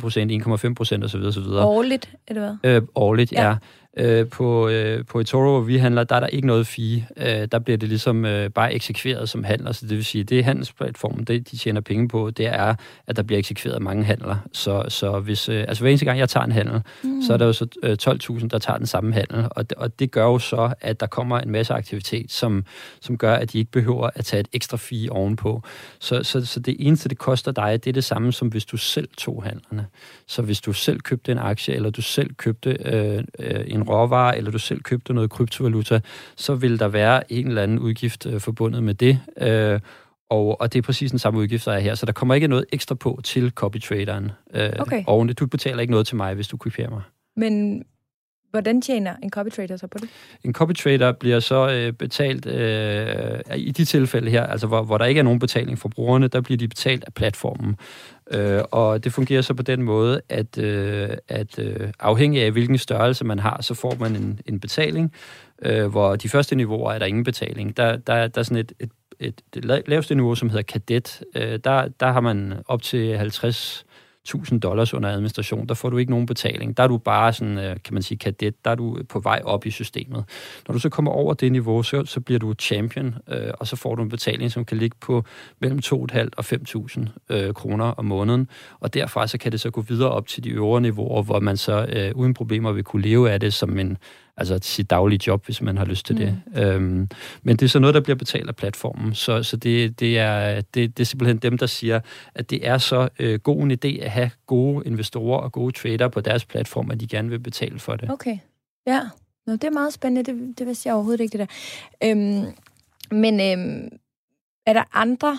1,5% osv. osv. Årligt, eller hvad? Øh, årligt, ja. ja. Øh, på, øh, på eToro, hvor vi handler, der er der ikke noget fee. Øh, der bliver det ligesom øh, bare eksekveret som handler, så det vil sige, det handelsplatformen, det de tjener penge på, det er, at der bliver eksekveret mange handler. Så, så hvis, øh, altså hver eneste gang jeg tager en handel, mm. så er der jo så øh, 12.000, der tager den samme handel, og det, og det gør jo så, at der kommer en masse aktivitet, som, som gør, at de ikke behøver at tage et ekstra fee ovenpå. Så, så, så det eneste, det koster dig, det er det samme, som hvis du selv tog handlerne. Så hvis du selv købte en aktie, eller du selv købte øh, øh, en råvarer, eller du selv købte noget kryptovaluta, så vil der være en eller anden udgift øh, forbundet med det. Øh, og, og det er præcis den samme udgift, der er her. Så der kommer ikke noget ekstra på til copytraderen. Øh, okay. Og du betaler ikke noget til mig, hvis du kopierer mig. Men Hvordan tjener en copytrader så på det? En copytrader bliver så øh, betalt øh, i de tilfælde her, altså hvor, hvor der ikke er nogen betaling for brugerne, der bliver de betalt af platformen. Øh, og det fungerer så på den måde, at, øh, at øh, afhængig af hvilken størrelse man har, så får man en, en betaling, øh, hvor de første niveauer er der ingen betaling. Der, der, der er sådan et, et, et, et laveste niveau, som hedder kadet. Øh, der, der har man op til 50 1000 dollars under administration, der får du ikke nogen betaling. Der er du bare sådan, øh, kan man sige, kadet, der er du øh, på vej op i systemet. Når du så kommer over det niveau, så, så bliver du champion, øh, og så får du en betaling, som kan ligge på mellem 2.500 og 5.000 øh, kroner om måneden. Og derfra så kan det så gå videre op til de øvre niveauer, hvor man så øh, uden problemer vil kunne leve af det som en altså sit daglige job, hvis man har lyst til mm. det. Øhm, men det er så noget, der bliver betalt af platformen, så, så det, det, er, det, det er simpelthen dem, der siger, at det er så øh, god en idé at have gode investorer og gode trader på deres platform, at de gerne vil betale for det. Okay, ja. Nå, det er meget spændende, det, det vidste jeg overhovedet ikke, det der. Øhm, men øhm, er der andre...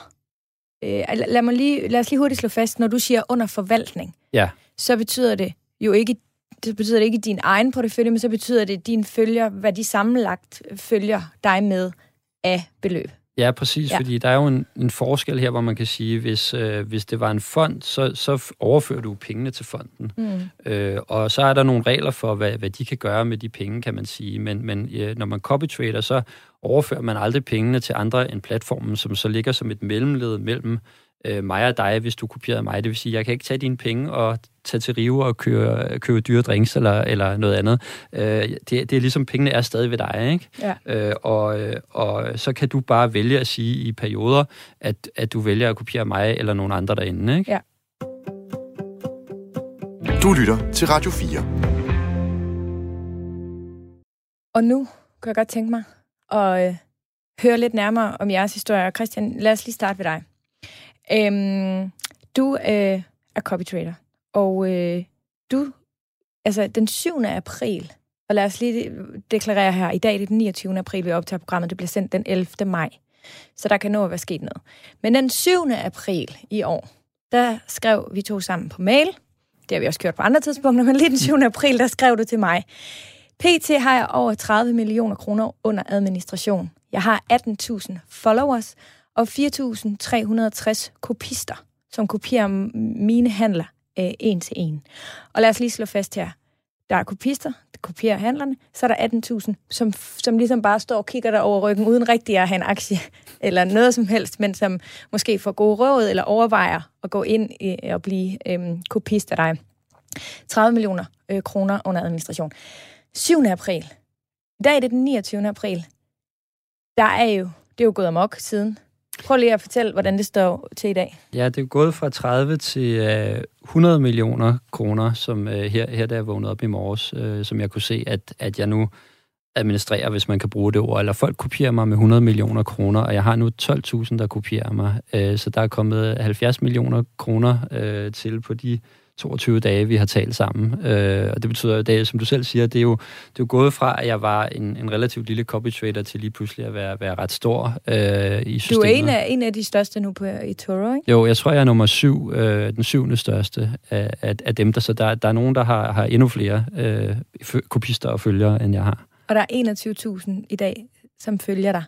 Øh, lad, mig lige, lad os lige hurtigt slå fast, når du siger under forvaltning, ja. så betyder det jo ikke det betyder det ikke din egen portefølje, men så betyder det, at dine følger, hvad de sammenlagt følger dig med af beløb. Ja, præcis, ja. fordi der er jo en, en forskel her, hvor man kan sige, hvis, øh, hvis det var en fond, så, så overfører du pengene til fonden. Mm. Øh, og så er der nogle regler for, hvad, hvad de kan gøre med de penge, kan man sige. Men, men ja, når man copytrader, så overfører man aldrig pengene til andre end platformen, som så ligger som et mellemled mellem øh, mig og dig, hvis du kopierede mig. Det vil sige, jeg kan ikke tage dine penge og tage til Rio og købe, købe dyre drinks eller, eller noget andet. Øh, det, det er ligesom, pengene er stadig ved dig, ikke? Ja. Øh, og, og så kan du bare vælge at sige i perioder, at, at du vælger at kopiere mig eller nogen andre derinde, ikke? Ja. Du lytter til Radio 4. Og nu kan jeg godt tænke mig at øh, høre lidt nærmere om jeres historie. Christian, lad os lige starte ved dig. Øhm, du øh, er copytrader, og øh, du, altså den 7. april, og lad os lige deklarere her, i dag det er den 29. april, vi optager programmet, det bliver sendt den 11. maj, så der kan nå at være sket noget. Men den 7. april i år, der skrev vi to sammen på mail, det har vi også gjort på andre tidspunkter, men lige den 7. april, der skrev du til mig, PT har jeg over 30 millioner kroner under administration. Jeg har 18.000 followers og 4.360 kopister, som kopierer mine handler øh, en til en. Og lad os lige slå fast her. Der er kopister, der kopierer handlerne, så er der 18.000, som, som ligesom bare står og kigger der over ryggen, uden rigtig at have en aktie eller noget som helst, men som måske får gode råd eller overvejer at gå ind i, og blive øhm, kopist af dig. 30 millioner øh, kroner under administration. 7. april. I dag er det den 29. april. Der er jo, det er jo gået amok siden. Prøv lige at fortælle, hvordan det står til i dag. Ja, det er gået fra 30 til øh, 100 millioner kroner, som øh, her, her da jeg vågnede op i morges, øh, som jeg kunne se, at, at jeg nu administrerer, hvis man kan bruge det ord, eller folk kopierer mig med 100 millioner kroner, og jeg har nu 12.000, der kopierer mig. Øh, så der er kommet 70 millioner kroner øh, til på de 22 dage, vi har talt sammen. Øh, og det betyder jo, det, som du selv siger, det er jo, det er jo gået fra, at jeg var en, en relativt lille copy trader til lige pludselig at være, være ret stor øh, i systemet. Du er en af, en af de største nu på, i Toro, ikke? Jo, jeg tror, jeg er nummer syv, øh, den syvende største af, af, af dem, der så der, der er nogen, der har, har endnu flere øh, kopister og følgere, end jeg har. Og der er 21.000 i dag, som følger dig.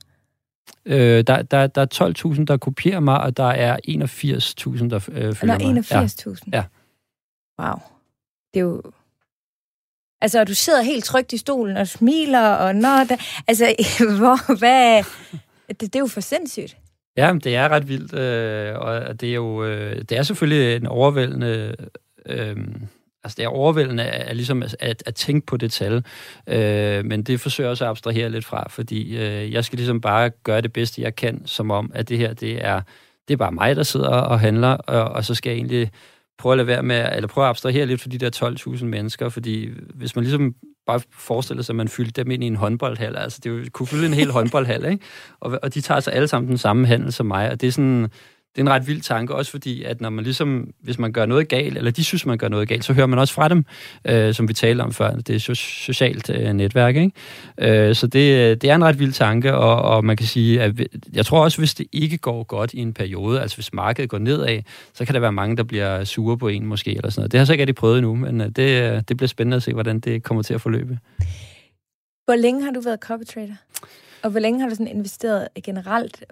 Øh, der, der, der er 12.000, der kopierer mig, og der er 81.000, der øh, følger mig. Der er 81.000? Ja. ja. Wow. Det er jo... Altså, du sidder helt trygt i stolen og smiler, og når da... altså, hvor, hvad... Det, det er jo for sindssygt. Ja, det er ret vildt, øh, og det er jo øh, det er selvfølgelig en overvældende øh, altså det er overvældende at, at, ligesom at, at tænke på det tal, øh, men det forsøger jeg også at abstrahere lidt fra, fordi øh, jeg skal ligesom bare gøre det bedste, jeg kan, som om, at det her, det er, det er bare mig, der sidder og handler, og, og så skal jeg egentlig prøve at lade være med, eller prøve at abstrahere lidt for de der 12.000 mennesker, fordi hvis man ligesom bare forestiller sig, at man fyldte dem ind i en håndboldhal, altså det kunne fylde en hel håndboldhal, ikke? Og, og de tager sig alle sammen den samme handel som mig, og det er sådan, det er en ret vild tanke, også fordi, at når man ligesom, hvis man gør noget galt, eller de synes, man gør noget galt, så hører man også fra dem, øh, som vi talte om før. Det er so- socialt øh, netværk, ikke? Øh, så det, det er en ret vild tanke, og, og man kan sige, at jeg tror også, hvis det ikke går godt i en periode, altså hvis markedet går nedad, så kan der være mange, der bliver sure på en måske, eller sådan noget. Det har jeg så ikke rigtig prøvet endnu, men øh, det, øh, det bliver spændende at se, hvordan det kommer til at forløbe. Hvor længe har du været copy trader? Og hvor længe har du sådan investeret generelt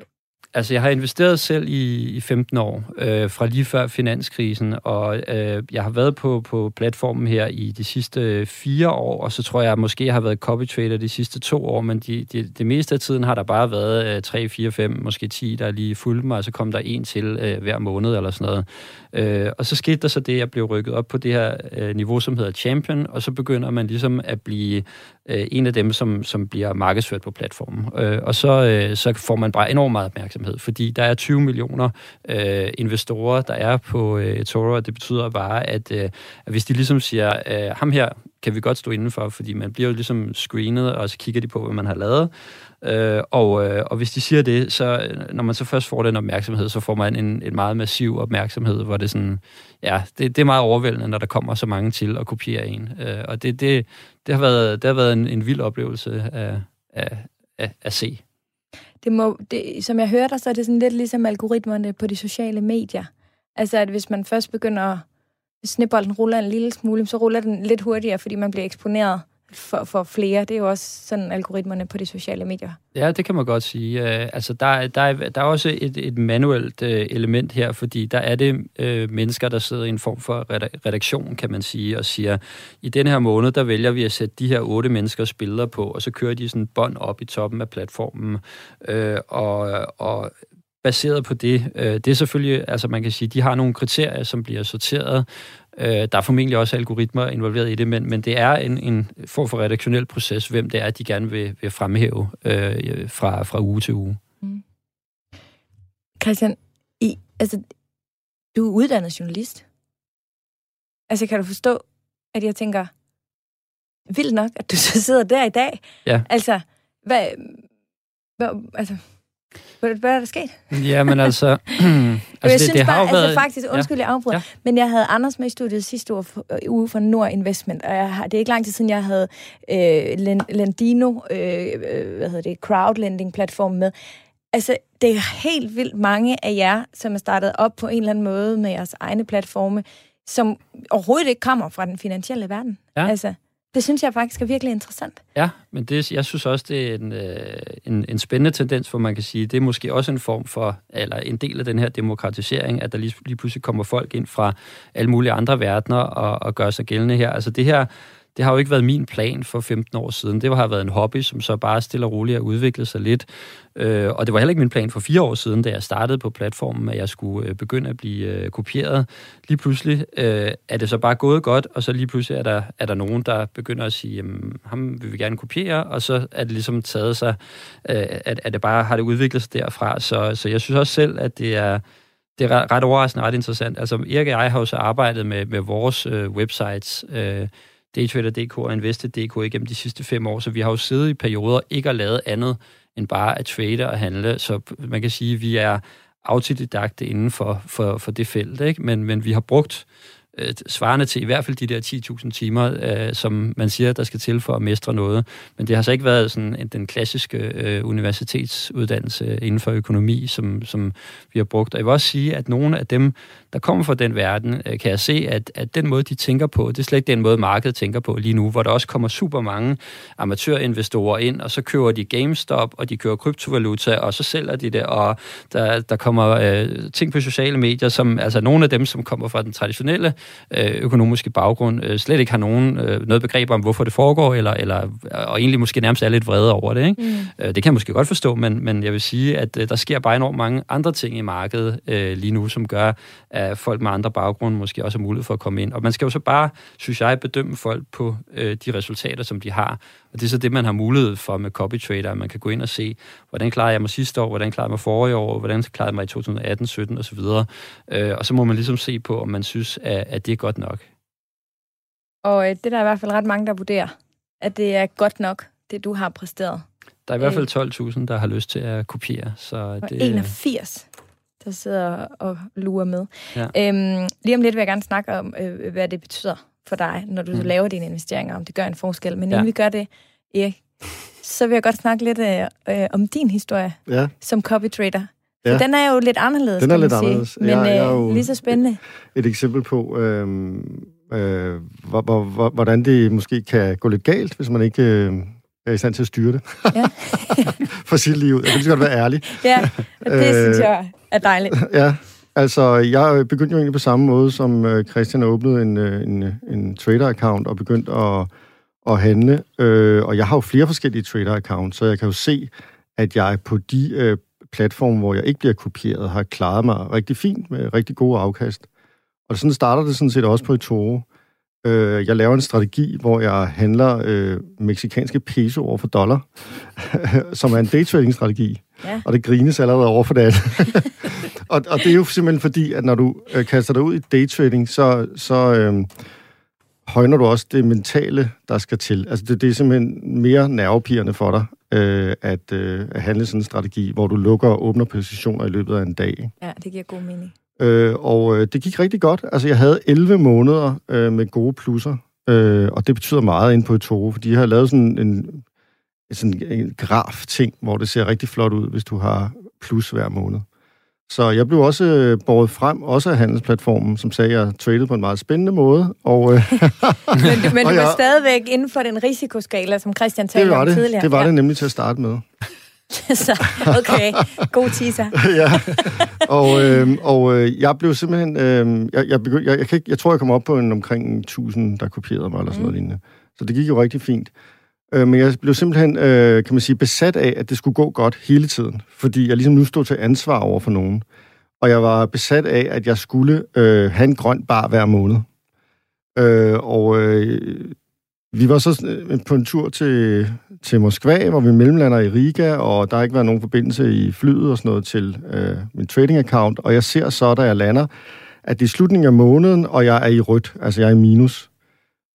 Altså, jeg har investeret selv i, i 15 år, øh, fra lige før finanskrisen, og øh, jeg har været på, på platformen her i de sidste fire år, og så tror jeg, at måske jeg har været copy trader de sidste to år, men de, de, det meste af tiden har der bare været øh, 3, 4, 5, måske 10, der lige fulgte mig, og så kom der en til øh, hver måned eller sådan noget. Øh, og så skete der så det, at jeg blev rykket op på det her øh, niveau, som hedder champion, og så begynder man ligesom at blive øh, en af dem, som, som bliver markedsført på platformen. Øh, og så, øh, så får man bare enormt meget opmærksomhed, fordi der er 20 millioner øh, investorer, der er på øh, Toro, og det betyder bare, at, øh, at hvis de ligesom siger, øh, ham her kan vi godt stå indenfor, fordi man bliver jo ligesom screenet, og så kigger de på, hvad man har lavet. Øh, og, øh, og hvis de siger det, så øh, når man så først får den opmærksomhed, så får man en, en meget massiv opmærksomhed, hvor det sådan, ja, det, det er meget overvældende, når der kommer så mange til at kopiere en. Øh, og det, det, det har været, det har været en, en vild oplevelse at, at, at, at se. Det må, det, som jeg hørte dig, så er det sådan lidt ligesom algoritmerne på de sociale medier. Altså, at hvis man først begynder at snibbolden ruller en lille smule, så ruller den lidt hurtigere, fordi man bliver eksponeret for, for flere. Det er jo også sådan algoritmerne på de sociale medier. Ja, det kan man godt sige. Uh, altså, der, der, er, der er også et, et manuelt uh, element her, fordi der er det uh, mennesker, der sidder i en form for redaktion, kan man sige, og siger, i den her måned, der vælger vi at sætte de her otte menneskers billeder på, og så kører de sådan bånd op i toppen af platformen. Uh, og, og baseret på det. Uh, det er selvfølgelig, altså man kan sige, de har nogle kriterier, som bliver sorteret, Øh, der er formentlig også algoritmer involveret i det, men, men det er en, en form for redaktionel proces, hvem det er, de gerne vil, vil fremhæve øh, fra, fra uge til uge. Mm. Christian, i, altså, du er uddannet journalist. Altså, kan du forstå, at jeg tænker, vildt nok, at du så sidder der i dag? Ja. Altså, hvad, hvad altså, hvad, hvad er der sket? Jamen altså... altså jeg det, synes det bare, altså været... faktisk, undskyld, ja. jeg afbryder, ja. men jeg havde Anders med i studiet sidste uge for, øh, uge for Nord Investment, og jeg har, det er ikke lang tid siden, jeg havde øh, Lendino, øh, øh, hvad hedder det, crowdlending-platform med. Altså, det er helt vildt mange af jer, som er startet op på en eller anden måde med jeres egne platforme, som overhovedet ikke kommer fra den finansielle verden. Ja. Altså, det synes jeg faktisk er virkelig interessant. Ja, men det, jeg synes også, det er en, øh, en, en spændende tendens, hvor man kan sige, det er måske også en form for, eller en del af den her demokratisering, at der lige, lige pludselig kommer folk ind fra alle mulige andre verdener og, og gør sig gældende her. Altså det her det har jo ikke været min plan for 15 år siden. Det har været en hobby, som så bare stille og roligt har udviklet sig lidt. Øh, og det var heller ikke min plan for fire år siden, da jeg startede på platformen, at jeg skulle øh, begynde at blive øh, kopieret. Lige pludselig øh, er det så bare gået godt, og så lige pludselig er der, er der nogen, der begynder at sige, jamen, ham vil vi gerne kopiere, og så er det ligesom taget sig, øh, at, at det bare har det udviklet sig derfra. Så, så jeg synes også selv, at det er det er ret overraskende ret interessant. Altså, Erik og jeg har jo så arbejdet med, med vores øh, websites, øh, Daytrader.dk og Invested.dk igennem de sidste fem år, så vi har jo siddet i perioder ikke at lavet andet end bare at trade og handle, så man kan sige, at vi er autodidakte inden for, for, for det felt, ikke? Men, men vi har brugt øh, svarende til i hvert fald de der 10.000 timer, øh, som man siger, der skal til for at mestre noget. Men det har så ikke været sådan en, den klassiske øh, universitetsuddannelse øh, inden for økonomi, som, som vi har brugt. Og jeg vil også sige, at nogle af dem, der kommer fra den verden, øh, kan jeg se, at, at den måde, de tænker på, det er slet ikke den måde, markedet tænker på lige nu, hvor der også kommer super mange amatørinvestorer ind, og så køber de GameStop, og de kører kryptovaluta, og så sælger de det, og der, der kommer øh, ting på sociale medier, som altså nogle af dem, som kommer fra den traditionelle økonomiske baggrund, øh, slet ikke har nogen øh, noget begreb om, hvorfor det foregår, eller, eller, og egentlig måske nærmest er lidt vrede over det. Ikke? Mm. Øh, det kan jeg måske godt forstå, men, men jeg vil sige, at øh, der sker bare enormt mange andre ting i markedet øh, lige nu, som gør, at folk med andre baggrunde måske også har mulighed for at komme ind. Og man skal jo så bare, synes jeg, bedømme folk på øh, de resultater, som de har. Og det er så det, man har mulighed for med copy trader. Man kan gå ind og se, hvordan klarede jeg mig sidste år, hvordan klarede jeg mig forrige år, hvordan klarede jeg mig i 2018, 17 osv. Øh, og så må man ligesom se på, om man synes, at, at det er godt nok. Og øh, det der er i hvert fald ret mange, der vurderer, at det er godt nok, det du har præsteret. Der er i hvert fald 12.000, der har lyst til at kopiere. Så og det, 81, der sidder og lurer med. Ja. Øhm, lige om lidt vil jeg gerne snakke om, øh, hvad det betyder for dig, når du mm. laver dine investeringer, om det gør en forskel. Men inden ja. vi gør det, Erik, så vil jeg godt snakke lidt øh, øh, om din historie ja. som copy trader. Ja. den er jo lidt anderledes, Den er lidt anderledes. Men jeg, jeg er øh, jo lige så spændende. Et, et eksempel på, øh, øh, hvor, hvor, hvordan det måske kan gå lidt galt, hvis man ikke øh, er i stand til at styre det. Ja. For sit liv. Jeg kan lige godt være ærlig. Ja, det øh, synes jeg er dejligt. Ja, altså jeg begyndte jo egentlig på samme måde, som øh, Christian åbnede en, øh, en, øh, en trader-account og begyndte at, at handle. Og jeg har jo flere forskellige trader-accounts, så jeg kan jo se, at jeg på de platform, platforme, hvor jeg ikke bliver kopieret, har klaret mig rigtig fint med rigtig gode afkast. Og sådan starter det sådan set også på eToro. Øh, jeg laver en strategi, hvor jeg handler øh, meksikanske peso over for dollar, som er en daytrading-strategi. Ja. Og det grines allerede over for det og, og det er jo simpelthen fordi, at når du øh, kaster dig ud i daytrading, så, så øh, højner du også det mentale, der skal til. Altså det, det er simpelthen mere nervepirrende for dig, øh, at, øh, at handle sådan en strategi, hvor du lukker og åbner positioner i løbet af en dag. Ja, det giver god mening. Øh, og øh, det gik rigtig godt. Altså, jeg havde 11 måneder øh, med gode plusser, øh, og det betyder meget ind på Toro, fordi jeg har lavet sådan en, sådan en graf-ting, hvor det ser rigtig flot ud, hvis du har plus hver måned. Så jeg blev også øh, båret frem, også af handelsplatformen, som sagde, at jeg traded på en meget spændende måde. Og, øh, men du, men du var jeg, stadigvæk inden for den risikoskala, som Christian talte om tidligere. Det var ja. det nemlig til at starte med. så, okay, god teaser. ja, og, øh, og øh, jeg blev simpelthen... Øh, jeg, jeg, begynd, jeg, jeg, kan ikke, jeg tror, jeg kom op på en omkring 1000, der kopierede mig, eller sådan mm. noget lignende. Så det gik jo rigtig fint. Øh, men jeg blev simpelthen, øh, kan man sige, besat af, at det skulle gå godt hele tiden. Fordi jeg ligesom nu stod til ansvar over for nogen. Og jeg var besat af, at jeg skulle øh, have en grøn bar hver måned. Øh, og øh, vi var så øh, på en tur til, til Moskva, hvor vi mellemlander i Riga, og der har ikke været nogen forbindelse i flyet og sådan noget til øh, min trading-account. Og jeg ser så, da jeg lander, at det er slutningen af måneden, og jeg er i rødt, altså jeg er i minus.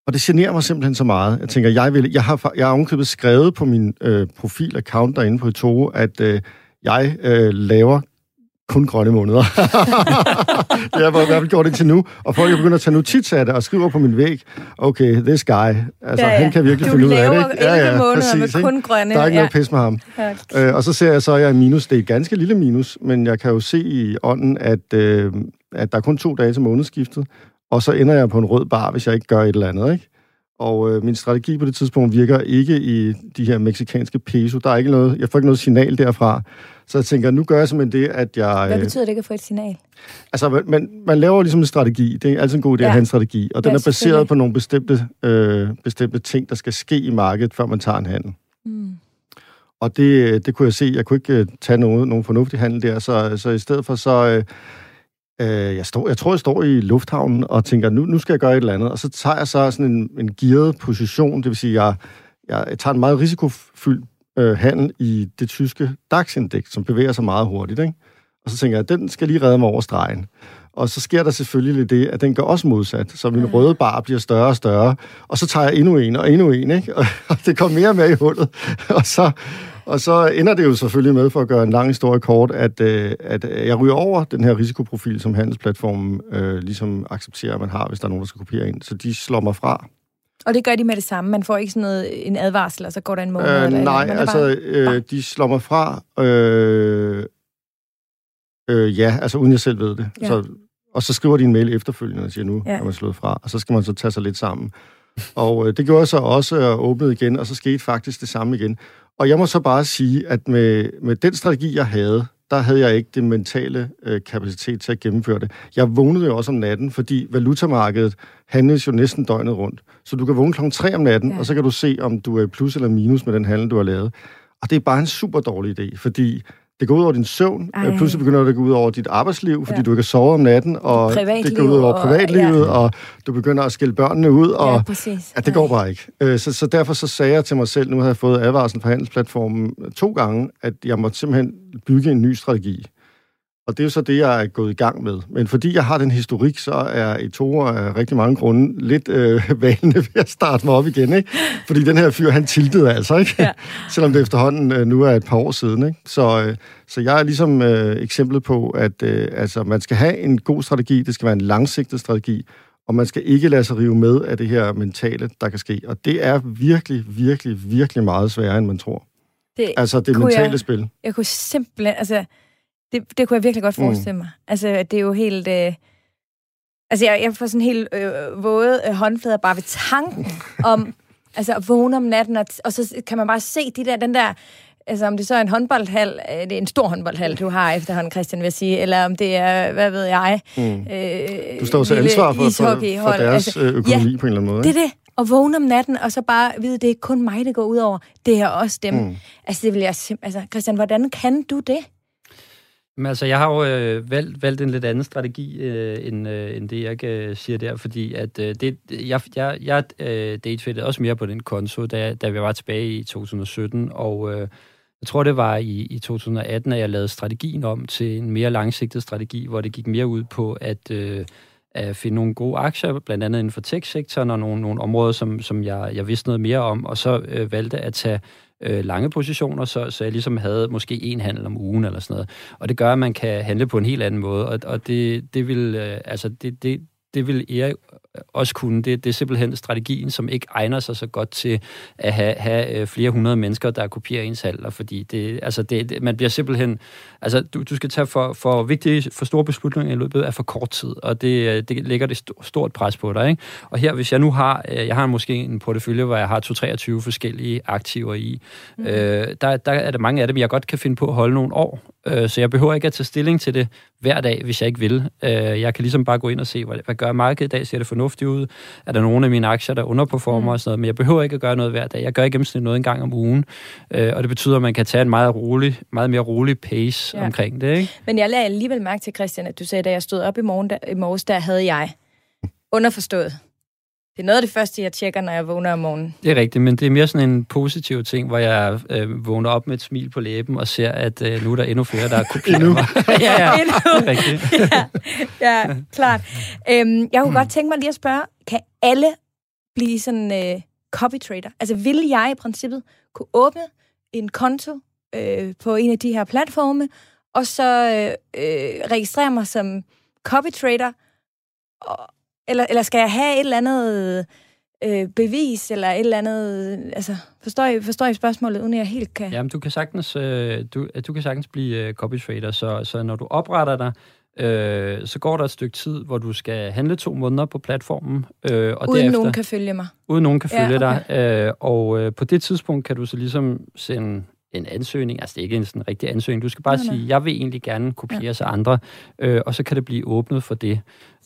Og det generer mig simpelthen så meget. Jeg tænker, jeg, vil, jeg har, jeg har ovenkøbet skrevet på min øh, profil-account derinde på Toro, at øh, jeg øh, laver kun grønne måneder. det har jeg i hvert fald gjort indtil nu. Og folk er begyndt at tage notits af det og skriver på min væg, okay, this guy, altså ja, ja. han kan virkelig du finde ud af det. Ikke? Ja, ja, måneder præcis, med kun grønne. Der er ikke ja. noget pis med ham. Okay. Øh, og så ser jeg så, at jeg er minus. Det er et ganske lille minus, men jeg kan jo se i ånden, at, øh, at der er kun to dage til månedsskiftet og så ender jeg på en rød bar, hvis jeg ikke gør et eller andet, ikke? Og øh, min strategi på det tidspunkt virker ikke i de her meksikanske peso. Der er ikke noget, jeg får ikke noget signal derfra. Så jeg tænker, nu gør jeg simpelthen det, at jeg... Hvad betyder det ikke at få et signal? Altså, man, man laver ligesom en strategi. Det er altid en god idé ja. at have en strategi. Og den Ja, er baseret på nogle bestemte, øh, bestemte ting, der skal ske i markedet, før man tager en handel. Mm. Og det, det kunne jeg se. Jeg kunne ikke øh, tage nogen, nogen fornuftig handel der, så, så i stedet for så... Øh, øh, jeg, står, jeg tror, jeg står i lufthavnen og tænker, nu, nu skal jeg gøre et eller andet. Og så tager jeg så sådan en, en gearet position, det vil sige, jeg, jeg, jeg tager en meget risikofyldt øh, handel i det tyske DAX-indeks, som bevæger sig meget hurtigt. Ikke? Og så tænker jeg, den skal lige redde mig over stregen. Og så sker der selvfølgelig det, at den gør også modsat. Så min røde bar bliver større og større. Og så tager jeg endnu en og endnu en, ikke? Og det kommer mere mere i hullet. Og så, og så ender det jo selvfølgelig med, for at gøre en lang historie kort, at, øh, at jeg ryger over den her risikoprofil, som handelsplatformen øh, ligesom accepterer, at man har, hvis der er nogen, der skal kopiere ind. Så de slår mig fra. Og det gør de med det samme. Man får ikke sådan noget, en advarsel, og så går der en måned. eller Øh, eller nej, andet. Man er altså, bare- øh, de slår mig fra, øh, øh, ja, altså uden jeg selv ved det. Ja. Så, og så skriver de en mail efterfølgende og siger, nu ja. er man slået fra, og så skal man så tage sig lidt sammen. Og øh, det gjorde jeg så også, og åbnede igen, og så skete faktisk det samme igen. Og jeg må så bare sige, at med, med den strategi, jeg havde, der havde jeg ikke det mentale øh, kapacitet til at gennemføre det. Jeg vågnede jo også om natten, fordi valutamarkedet handles jo næsten døgnet rundt. Så du kan vågne klokken 3 om natten, Ja. og så kan du se, om du er plus eller minus med den handel, du har lavet. Og det er bare en super dårlig idé, fordi det går ud over din søvn. Ej. Ej. Pludselig begynder det at gå ud over dit arbejdsliv, fordi Ja. du ikke har sovet om natten, og det går ud over og- privatlivet, ja. og du begynder at skille børnene ud, og Ja, præcis. Ja, det går bare ikke. Øh, Så, så derfor så sagde jeg til mig selv, nu havde jeg fået advarsel fra handelsplatformen to gange, at jeg måtte simpelthen bygge en ny strategi. Og det er jo så det, jeg er gået i gang med. Men fordi jeg har den historik, så er i to af rigtig mange grunde lidt øh, valende ved at starte mig op igen. Ikke? Fordi den her fyr, han tiltede altså, ikke? Ja. Selvom det efterhånden øh, nu er et par år siden. Ikke? Så, øh, så jeg er ligesom øh, eksemplet på, at øh, altså, man skal have en god strategi, det skal være en langsigtet strategi, og man skal ikke lade sig rive med af det her mentale, der kan ske. Og det er virkelig, virkelig, virkelig meget sværere, end man tror. Det, Altså det mentale jeg- spil. jeg kunne simpelthen, altså, det, det kunne jeg virkelig godt Mm. forestille mig. Altså, det er jo helt... Øh, altså, jeg, jeg får sådan helt øh, våde øh, håndflader bare ved tanken om, altså, at vågne om natten, og, og så kan man bare se de der, den der, altså, om det så er en håndboldhal, øh, det er en stor håndboldhal, du har efterhånden, Christian, vil jeg sige, eller om det er, hvad ved jeg, Mm. øh, Du står lille ansvar for, for, for deres Altså, altså, økonomi ja, på en eller anden måde. det er det. At vågne om natten, og så bare vide, det er kun mig, det går ud over. Det er også dem. Mm. Altså, det vil jeg sim- Altså, Christian, hvordan kan du det? Men altså, jeg har jo øh, valgt, valgt en lidt anden strategi, øh, end, øh, end det, jeg øh, siger der, fordi at øh, det, jeg, jeg, jeg øh, datefittede også mere på den konto, da, da vi var tilbage i 2017, og øh, jeg tror, det var i, i 2018, at jeg lavede strategien om til en mere langsigtet strategi, hvor det gik mere ud på at, øh, at finde nogle gode aktier, blandt andet inden for tech-sektoren, og nogle, nogle områder, som, som jeg, jeg vidste noget mere om, og så øh, valgte at tage øh, lange positioner, så, så jeg ligesom havde måske en handel om ugen eller sådan noget. Og det gør, at man kan handle på en helt anden måde, og, og det, det vil, øh, altså det, det, det vil Erik også kunne. Det, det er simpelthen strategien, som ikke egner sig så godt til at have, have øh, flere hundrede mennesker, der kopierer ens handler, fordi det, altså det, det, man bliver simpelthen, altså du, du skal tage for, for vigtige, for store beslutninger i løbet af for kort tid, og det, øh, det lægger det st- stort pres på dig. Ikke? Og her, hvis jeg nu har, øh, jeg har måske en portefølje, hvor jeg har 2-23 forskellige aktiver i, mm. øh, der, der er der mange af dem, jeg godt kan finde på at holde nogle år, øh, så jeg behøver ikke at tage stilling til det hver dag, hvis jeg ikke vil. Øh, jeg kan ligesom bare gå ind og se, hvad, hvad gør markedet i dag? Ser det fornuftigt ud? Er der nogle af mine aktier, der underperformer mm. og sådan noget? Men jeg behøver ikke at gøre noget hver dag. Jeg gør i gennemsnit noget en gang om ugen, øh, og det betyder, at man kan tage en meget, rolig, meget mere rolig pace Ja. omkring det. Ikke? Men jeg lagde alligevel mærke til, Christian, at du sagde, da jeg stod op i, morgen, der, i morges, der havde jeg underforstået. Det er noget af det første, jeg tjekker, når jeg vågner om morgenen. Det er rigtigt, men det er mere sådan en positiv ting, hvor jeg øh, vågner op med et smil på læben og ser, at øh, nu er der endnu flere, der er kopieret mig. ja, ja, Endnu. det er rigtigt. ja, ja, klart. Øhm, jeg kunne godt tænke mig lige at spørge, kan alle blive sådan øh, copy trader? Altså vil jeg i princippet kunne åbne en konto øh, på en af de her platforme, og så øh, øh, registrere mig som copy trader, og, eller, eller skal jeg have et eller andet øh, bevis, eller et eller andet... Altså, forstår I, forstår I spørgsmålet, uden jeg helt kan... Jamen, du kan sagtens, øh, du, du kan sagtens blive øh, copy trader, så, så når du opretter dig Øh, så går der et stykke tid, hvor du skal handle to måneder på platformen. Øh, og uden derefter, nogen kan følge mig? Uden nogen kan følge ja, okay. dig. Øh, og øh, på det tidspunkt kan du så ligesom sende en ansøgning, altså det er ikke en sådan rigtig ansøgning, du skal bare nej, nej. sige, jeg vil egentlig gerne kopieres ja. af andre, øh, og så kan det blive åbnet for det.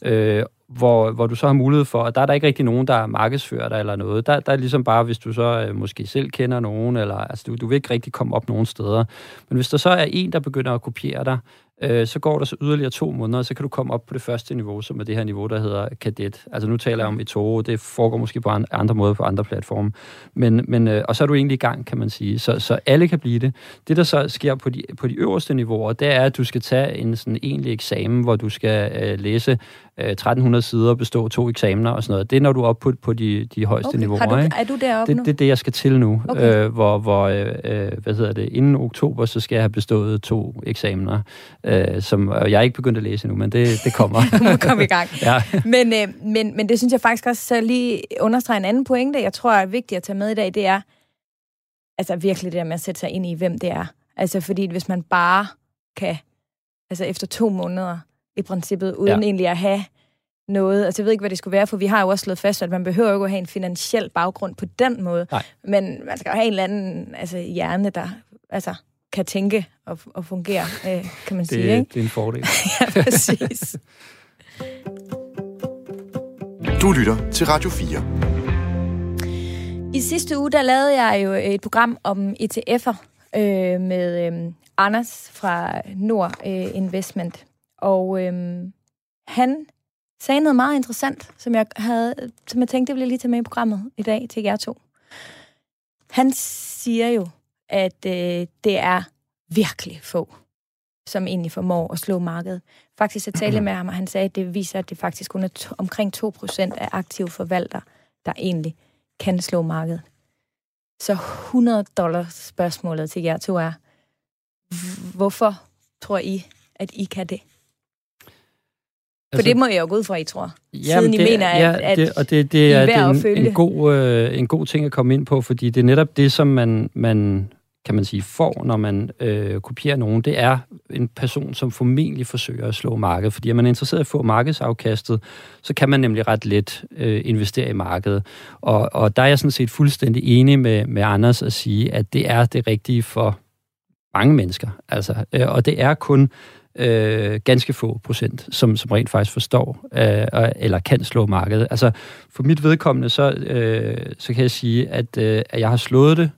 Øh, hvor, hvor du så har mulighed for, og der er der ikke rigtig nogen, der markedsfører dig eller noget. Der, der er ligesom bare, hvis du så øh, måske selv kender nogen, eller altså, du, du vil ikke rigtig komme op nogen steder. Men hvis der så er en, der begynder at kopiere dig, øh, så går der så yderligere to måneder, og så kan du komme op på det første niveau, som er det her niveau, der hedder kadet. Altså nu taler jeg om Etoro, det foregår måske på andre måder på andre platforme. Men, men, øh, og så er du egentlig i gang, kan man sige. Så, så alle kan blive det. Det, der så sker på de, på de øverste niveauer, det er, at du skal tage en sådan egentlig eksamen, hvor du skal øh, læse 1300 øh, sider, bestå to eksamener og sådan noget. Det er, når du er oppe på, på de, de højeste okay. niveauer. Har du? Er du deroppe det, nu? Det er det, jeg skal til nu. Okay. Øh, hvor, hvor øh, øh, hvad hedder det, inden oktober, så skal jeg have bestået to eksamener, øh, som jeg er ikke begyndt at læse endnu, men det, det kommer. du må komme i gang. ja. men, øh, men, men det synes jeg faktisk også så lige understreger en anden pointe, jeg tror er vigtigt at tage med i dag, det er altså virkelig det der med at sætte sig ind i, hvem det er. Altså fordi hvis man bare kan, altså efter to måneder, i princippet, uden ja. egentlig at have noget. Altså, jeg ved ikke, hvad det skulle være, for vi har jo også slået fast, at man behøver jo ikke at have en finansiel baggrund på den måde. Nej. Men man skal jo have en eller anden altså, hjerne, der altså, kan tænke og, og fungere, øh, kan man det, sige. Ikke? Det er en fordel. ja, præcis. Du lytter til Radio 4. I sidste uge, der lavede jeg jo et program om ETF'er øh, med øh, Anders fra Nord øh, Investment. Og øh, han sagde noget meget interessant, som jeg, havde, som jeg tænkte, det ville jeg lige tage med i programmet i dag til jer to. Han siger jo, at øh, det er virkelig få, som egentlig formår at slå markedet. Faktisk jeg talte med ham, og han sagde, at det viser, at det faktisk kun er to, omkring 2% af aktive forvaltere, der egentlig kan slå markedet. Så 100 dollars spørgsmålet til jer to er, hvorfor tror I, at I kan det? For altså, det må jeg jo gå ud fra, I tror. Jamen, siden I det, mener, at, ja, at det, og det, det er, det er en, en, god, øh, en god ting at komme ind på, fordi det er netop det, som man, man kan man sige, får, når man øh, kopierer nogen, det er en person, som formentlig forsøger at slå markedet. Fordi er man interesseret i at få markedsafkastet, så kan man nemlig ret let øh, investere i markedet. Og, og der er jeg sådan set fuldstændig enig med, med Anders at sige, at det er det rigtige for mange mennesker. Altså, øh, og det er kun øh, ganske få procent, som, som rent faktisk forstår øh, eller kan slå markedet. Altså for mit vedkommende, så, øh, så kan jeg sige, at, øh, at jeg har slået det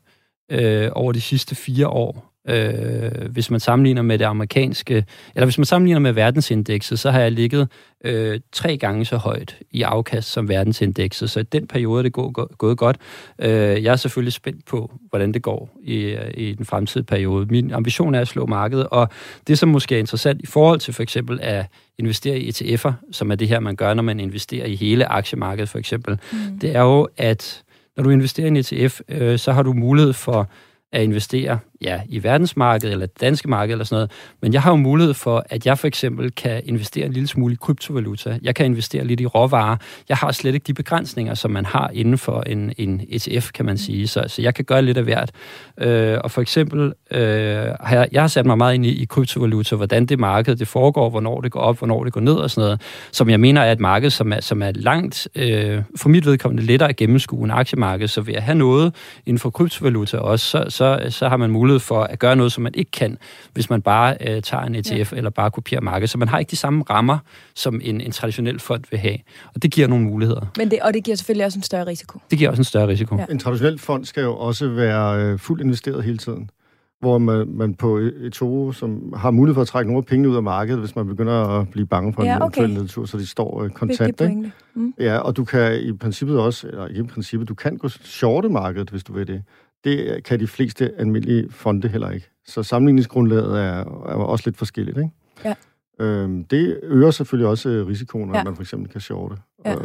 øh, over de sidste fire år. Øh, hvis man sammenligner med det amerikanske, eller hvis man sammenligner med verdensindekset, så har jeg ligget øh, tre gange så højt i afkast som verdensindekset. Så i den periode er det gået, gået godt. Øh, jeg er selvfølgelig spændt på, hvordan det går i, i den fremtidige periode. Min ambition er at slå markedet, og det, som måske er interessant i forhold til for eksempel at investere i ETF'er, som er det her, man gør, når man investerer i hele aktiemarkedet for eksempel, mm. det er jo, at når du investerer i en ETF, øh, så har du mulighed for at investere ja, i verdensmarkedet eller det danske marked eller sådan noget. Men jeg har jo mulighed for, at jeg for eksempel kan investere en lille smule i kryptovaluta. Jeg kan investere lidt i råvarer. Jeg har slet ikke de begrænsninger, som man har inden for en, en ETF, kan man sige. Så, så jeg kan gøre lidt af hvert. Øh, og for eksempel øh, har jeg, jeg har sat mig meget ind i, i kryptovaluta, hvordan det marked det foregår, hvornår det går op, hvornår det går ned og sådan noget, som jeg mener er et marked, som er, som er langt, øh, for mit vedkommende, lettere at gennemskue end aktiemarked. Så ved at have noget inden for kryptovaluta også, så, så, så har man mulighed mulighed for at gøre noget, som man ikke kan, hvis man bare øh, tager en ETF ja. eller bare kopierer markedet. Så man har ikke de samme rammer, som en, en traditionel fond vil have. Og det giver nogle muligheder. Men det, og det giver selvfølgelig også en større risiko. Det giver også en større risiko. Ja. En traditionel fond skal jo også være øh, fuldt investeret hele tiden hvor man, man på et tog, som har mulighed for at trække nogle penge ud af markedet, hvis man begynder at blive bange for ja, en okay. nedtur, så de står øh, kontant. Ikke? Mm. Ja, og du kan i princippet også, eller ikke i princippet, du kan gå shorte markedet, hvis du vil det. Det kan de fleste almindelige fonde heller ikke. Så sammenligningsgrundlaget er, er også lidt forskelligt. Ikke? Ja. Øhm, det øger selvfølgelig også øh, risikoen, når ja. man for eksempel kan shorte. Ja. Og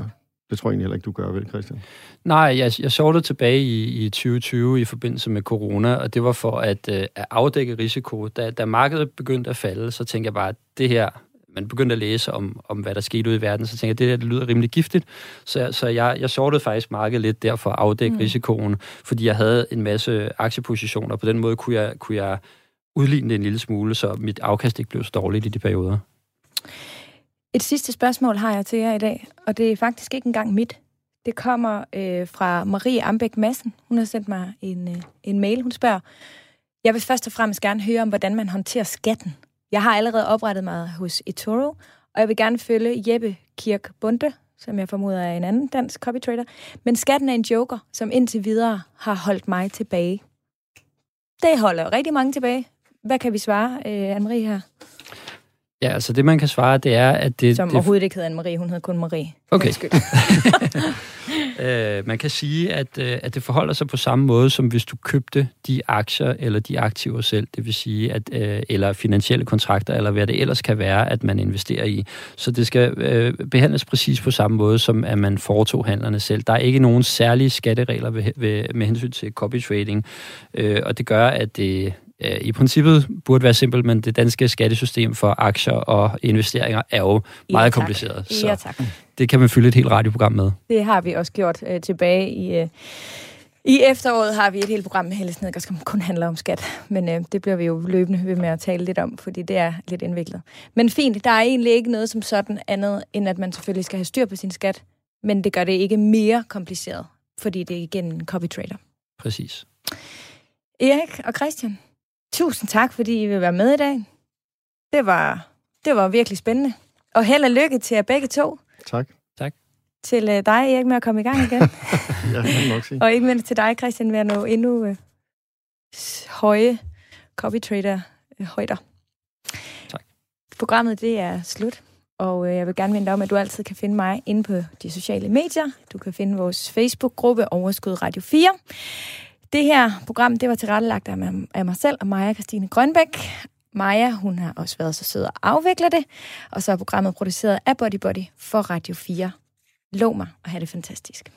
det tror jeg egentlig heller ikke, du gør, vel, Christian? Nej, jeg, jeg shortede tilbage i, i 2020 i forbindelse med corona, og det var for at, øh, at afdække risiko. Da, da markedet begyndte at falde, så tænkte jeg bare, at det her, man begyndte at læse om, om hvad der skete ude i verden, så tænkte jeg, at det der det lyder rimelig giftigt. Så, så jeg, jeg shortede faktisk markedet lidt der for at afdække mm. risikoen, fordi jeg havde en masse aktiepositioner. På den måde kunne jeg, kunne jeg udligne det en lille smule, så mit afkast ikke blev så dårligt i de perioder. Et sidste spørgsmål har jeg til jer i dag, og det er faktisk ikke engang mit. Det kommer øh, fra Marie Ambæk Madsen. Hun har sendt mig en, øh, en mail. Hun spørger, jeg vil først og fremmest gerne høre om, hvordan man håndterer skatten. Jeg har allerede oprettet mig hos eToro, og jeg vil gerne følge Jeppe Kirk Bunde, som jeg formoder er en anden dansk copytrader. Men skatten er en joker, som indtil videre har holdt mig tilbage. Det holder rigtig mange tilbage. Hvad kan vi svare, øh, Anne-Marie her? Ja, altså det, man kan svare, det er, at det... Som det, overhovedet ikke hedder Anne-Marie, hun hedder kun Marie. Okay. øh, man kan sige, at, øh, at det forholder sig på samme måde, som hvis du købte de aktier eller de aktiver selv, det vil sige, at, øh, eller finansielle kontrakter, eller hvad det ellers kan være, at man investerer i. Så det skal øh, behandles præcis på samme måde, som at man foretog handlerne selv. Der er ikke nogen særlige skatteregler ved, ved, med hensyn til copy trading, øh, og det gør, at det øh, i princippet burde være simpelt, men det danske skattesystem for aktier og investeringer er jo meget ja, kompliceret. Så ja, tak. det kan man fylde et helt radioprogram med. Det har vi også gjort øh, tilbage i... Øh i efteråret har vi et helt program med Helle Snedgaard, som kun handler om skat. Men øh, det bliver vi jo løbende ved med at tale lidt om, fordi det er lidt indviklet. Men fint, der er egentlig ikke noget som sådan andet, end at man selvfølgelig skal have styr på sin skat. Men det gør det ikke mere kompliceret, fordi det er igen en copy trader. Præcis. Erik og Christian, Tusind tak, fordi I vil være med i dag. Det var, det var virkelig spændende. Og held og lykke til jer begge to. Tak. Tak. Til uh, dig, Erik, med at komme i gang igen. ja, kan nok sige. Og ikke mindst til dig, Christian, med at nå endnu uh, høje copy trader uh, højder. Tak. Programmet det er slut, og uh, jeg vil gerne minde dig om, at du altid kan finde mig inde på de sociale medier. Du kan finde vores Facebook-gruppe Overskud Radio 4. Det her program, det var tilrettelagt af mig selv og Maja Christine Grønbæk. Maja, hun har også været så sød at afvikle det, og så er programmet produceret af Body Body for Radio 4. Lov mig og have det fantastisk.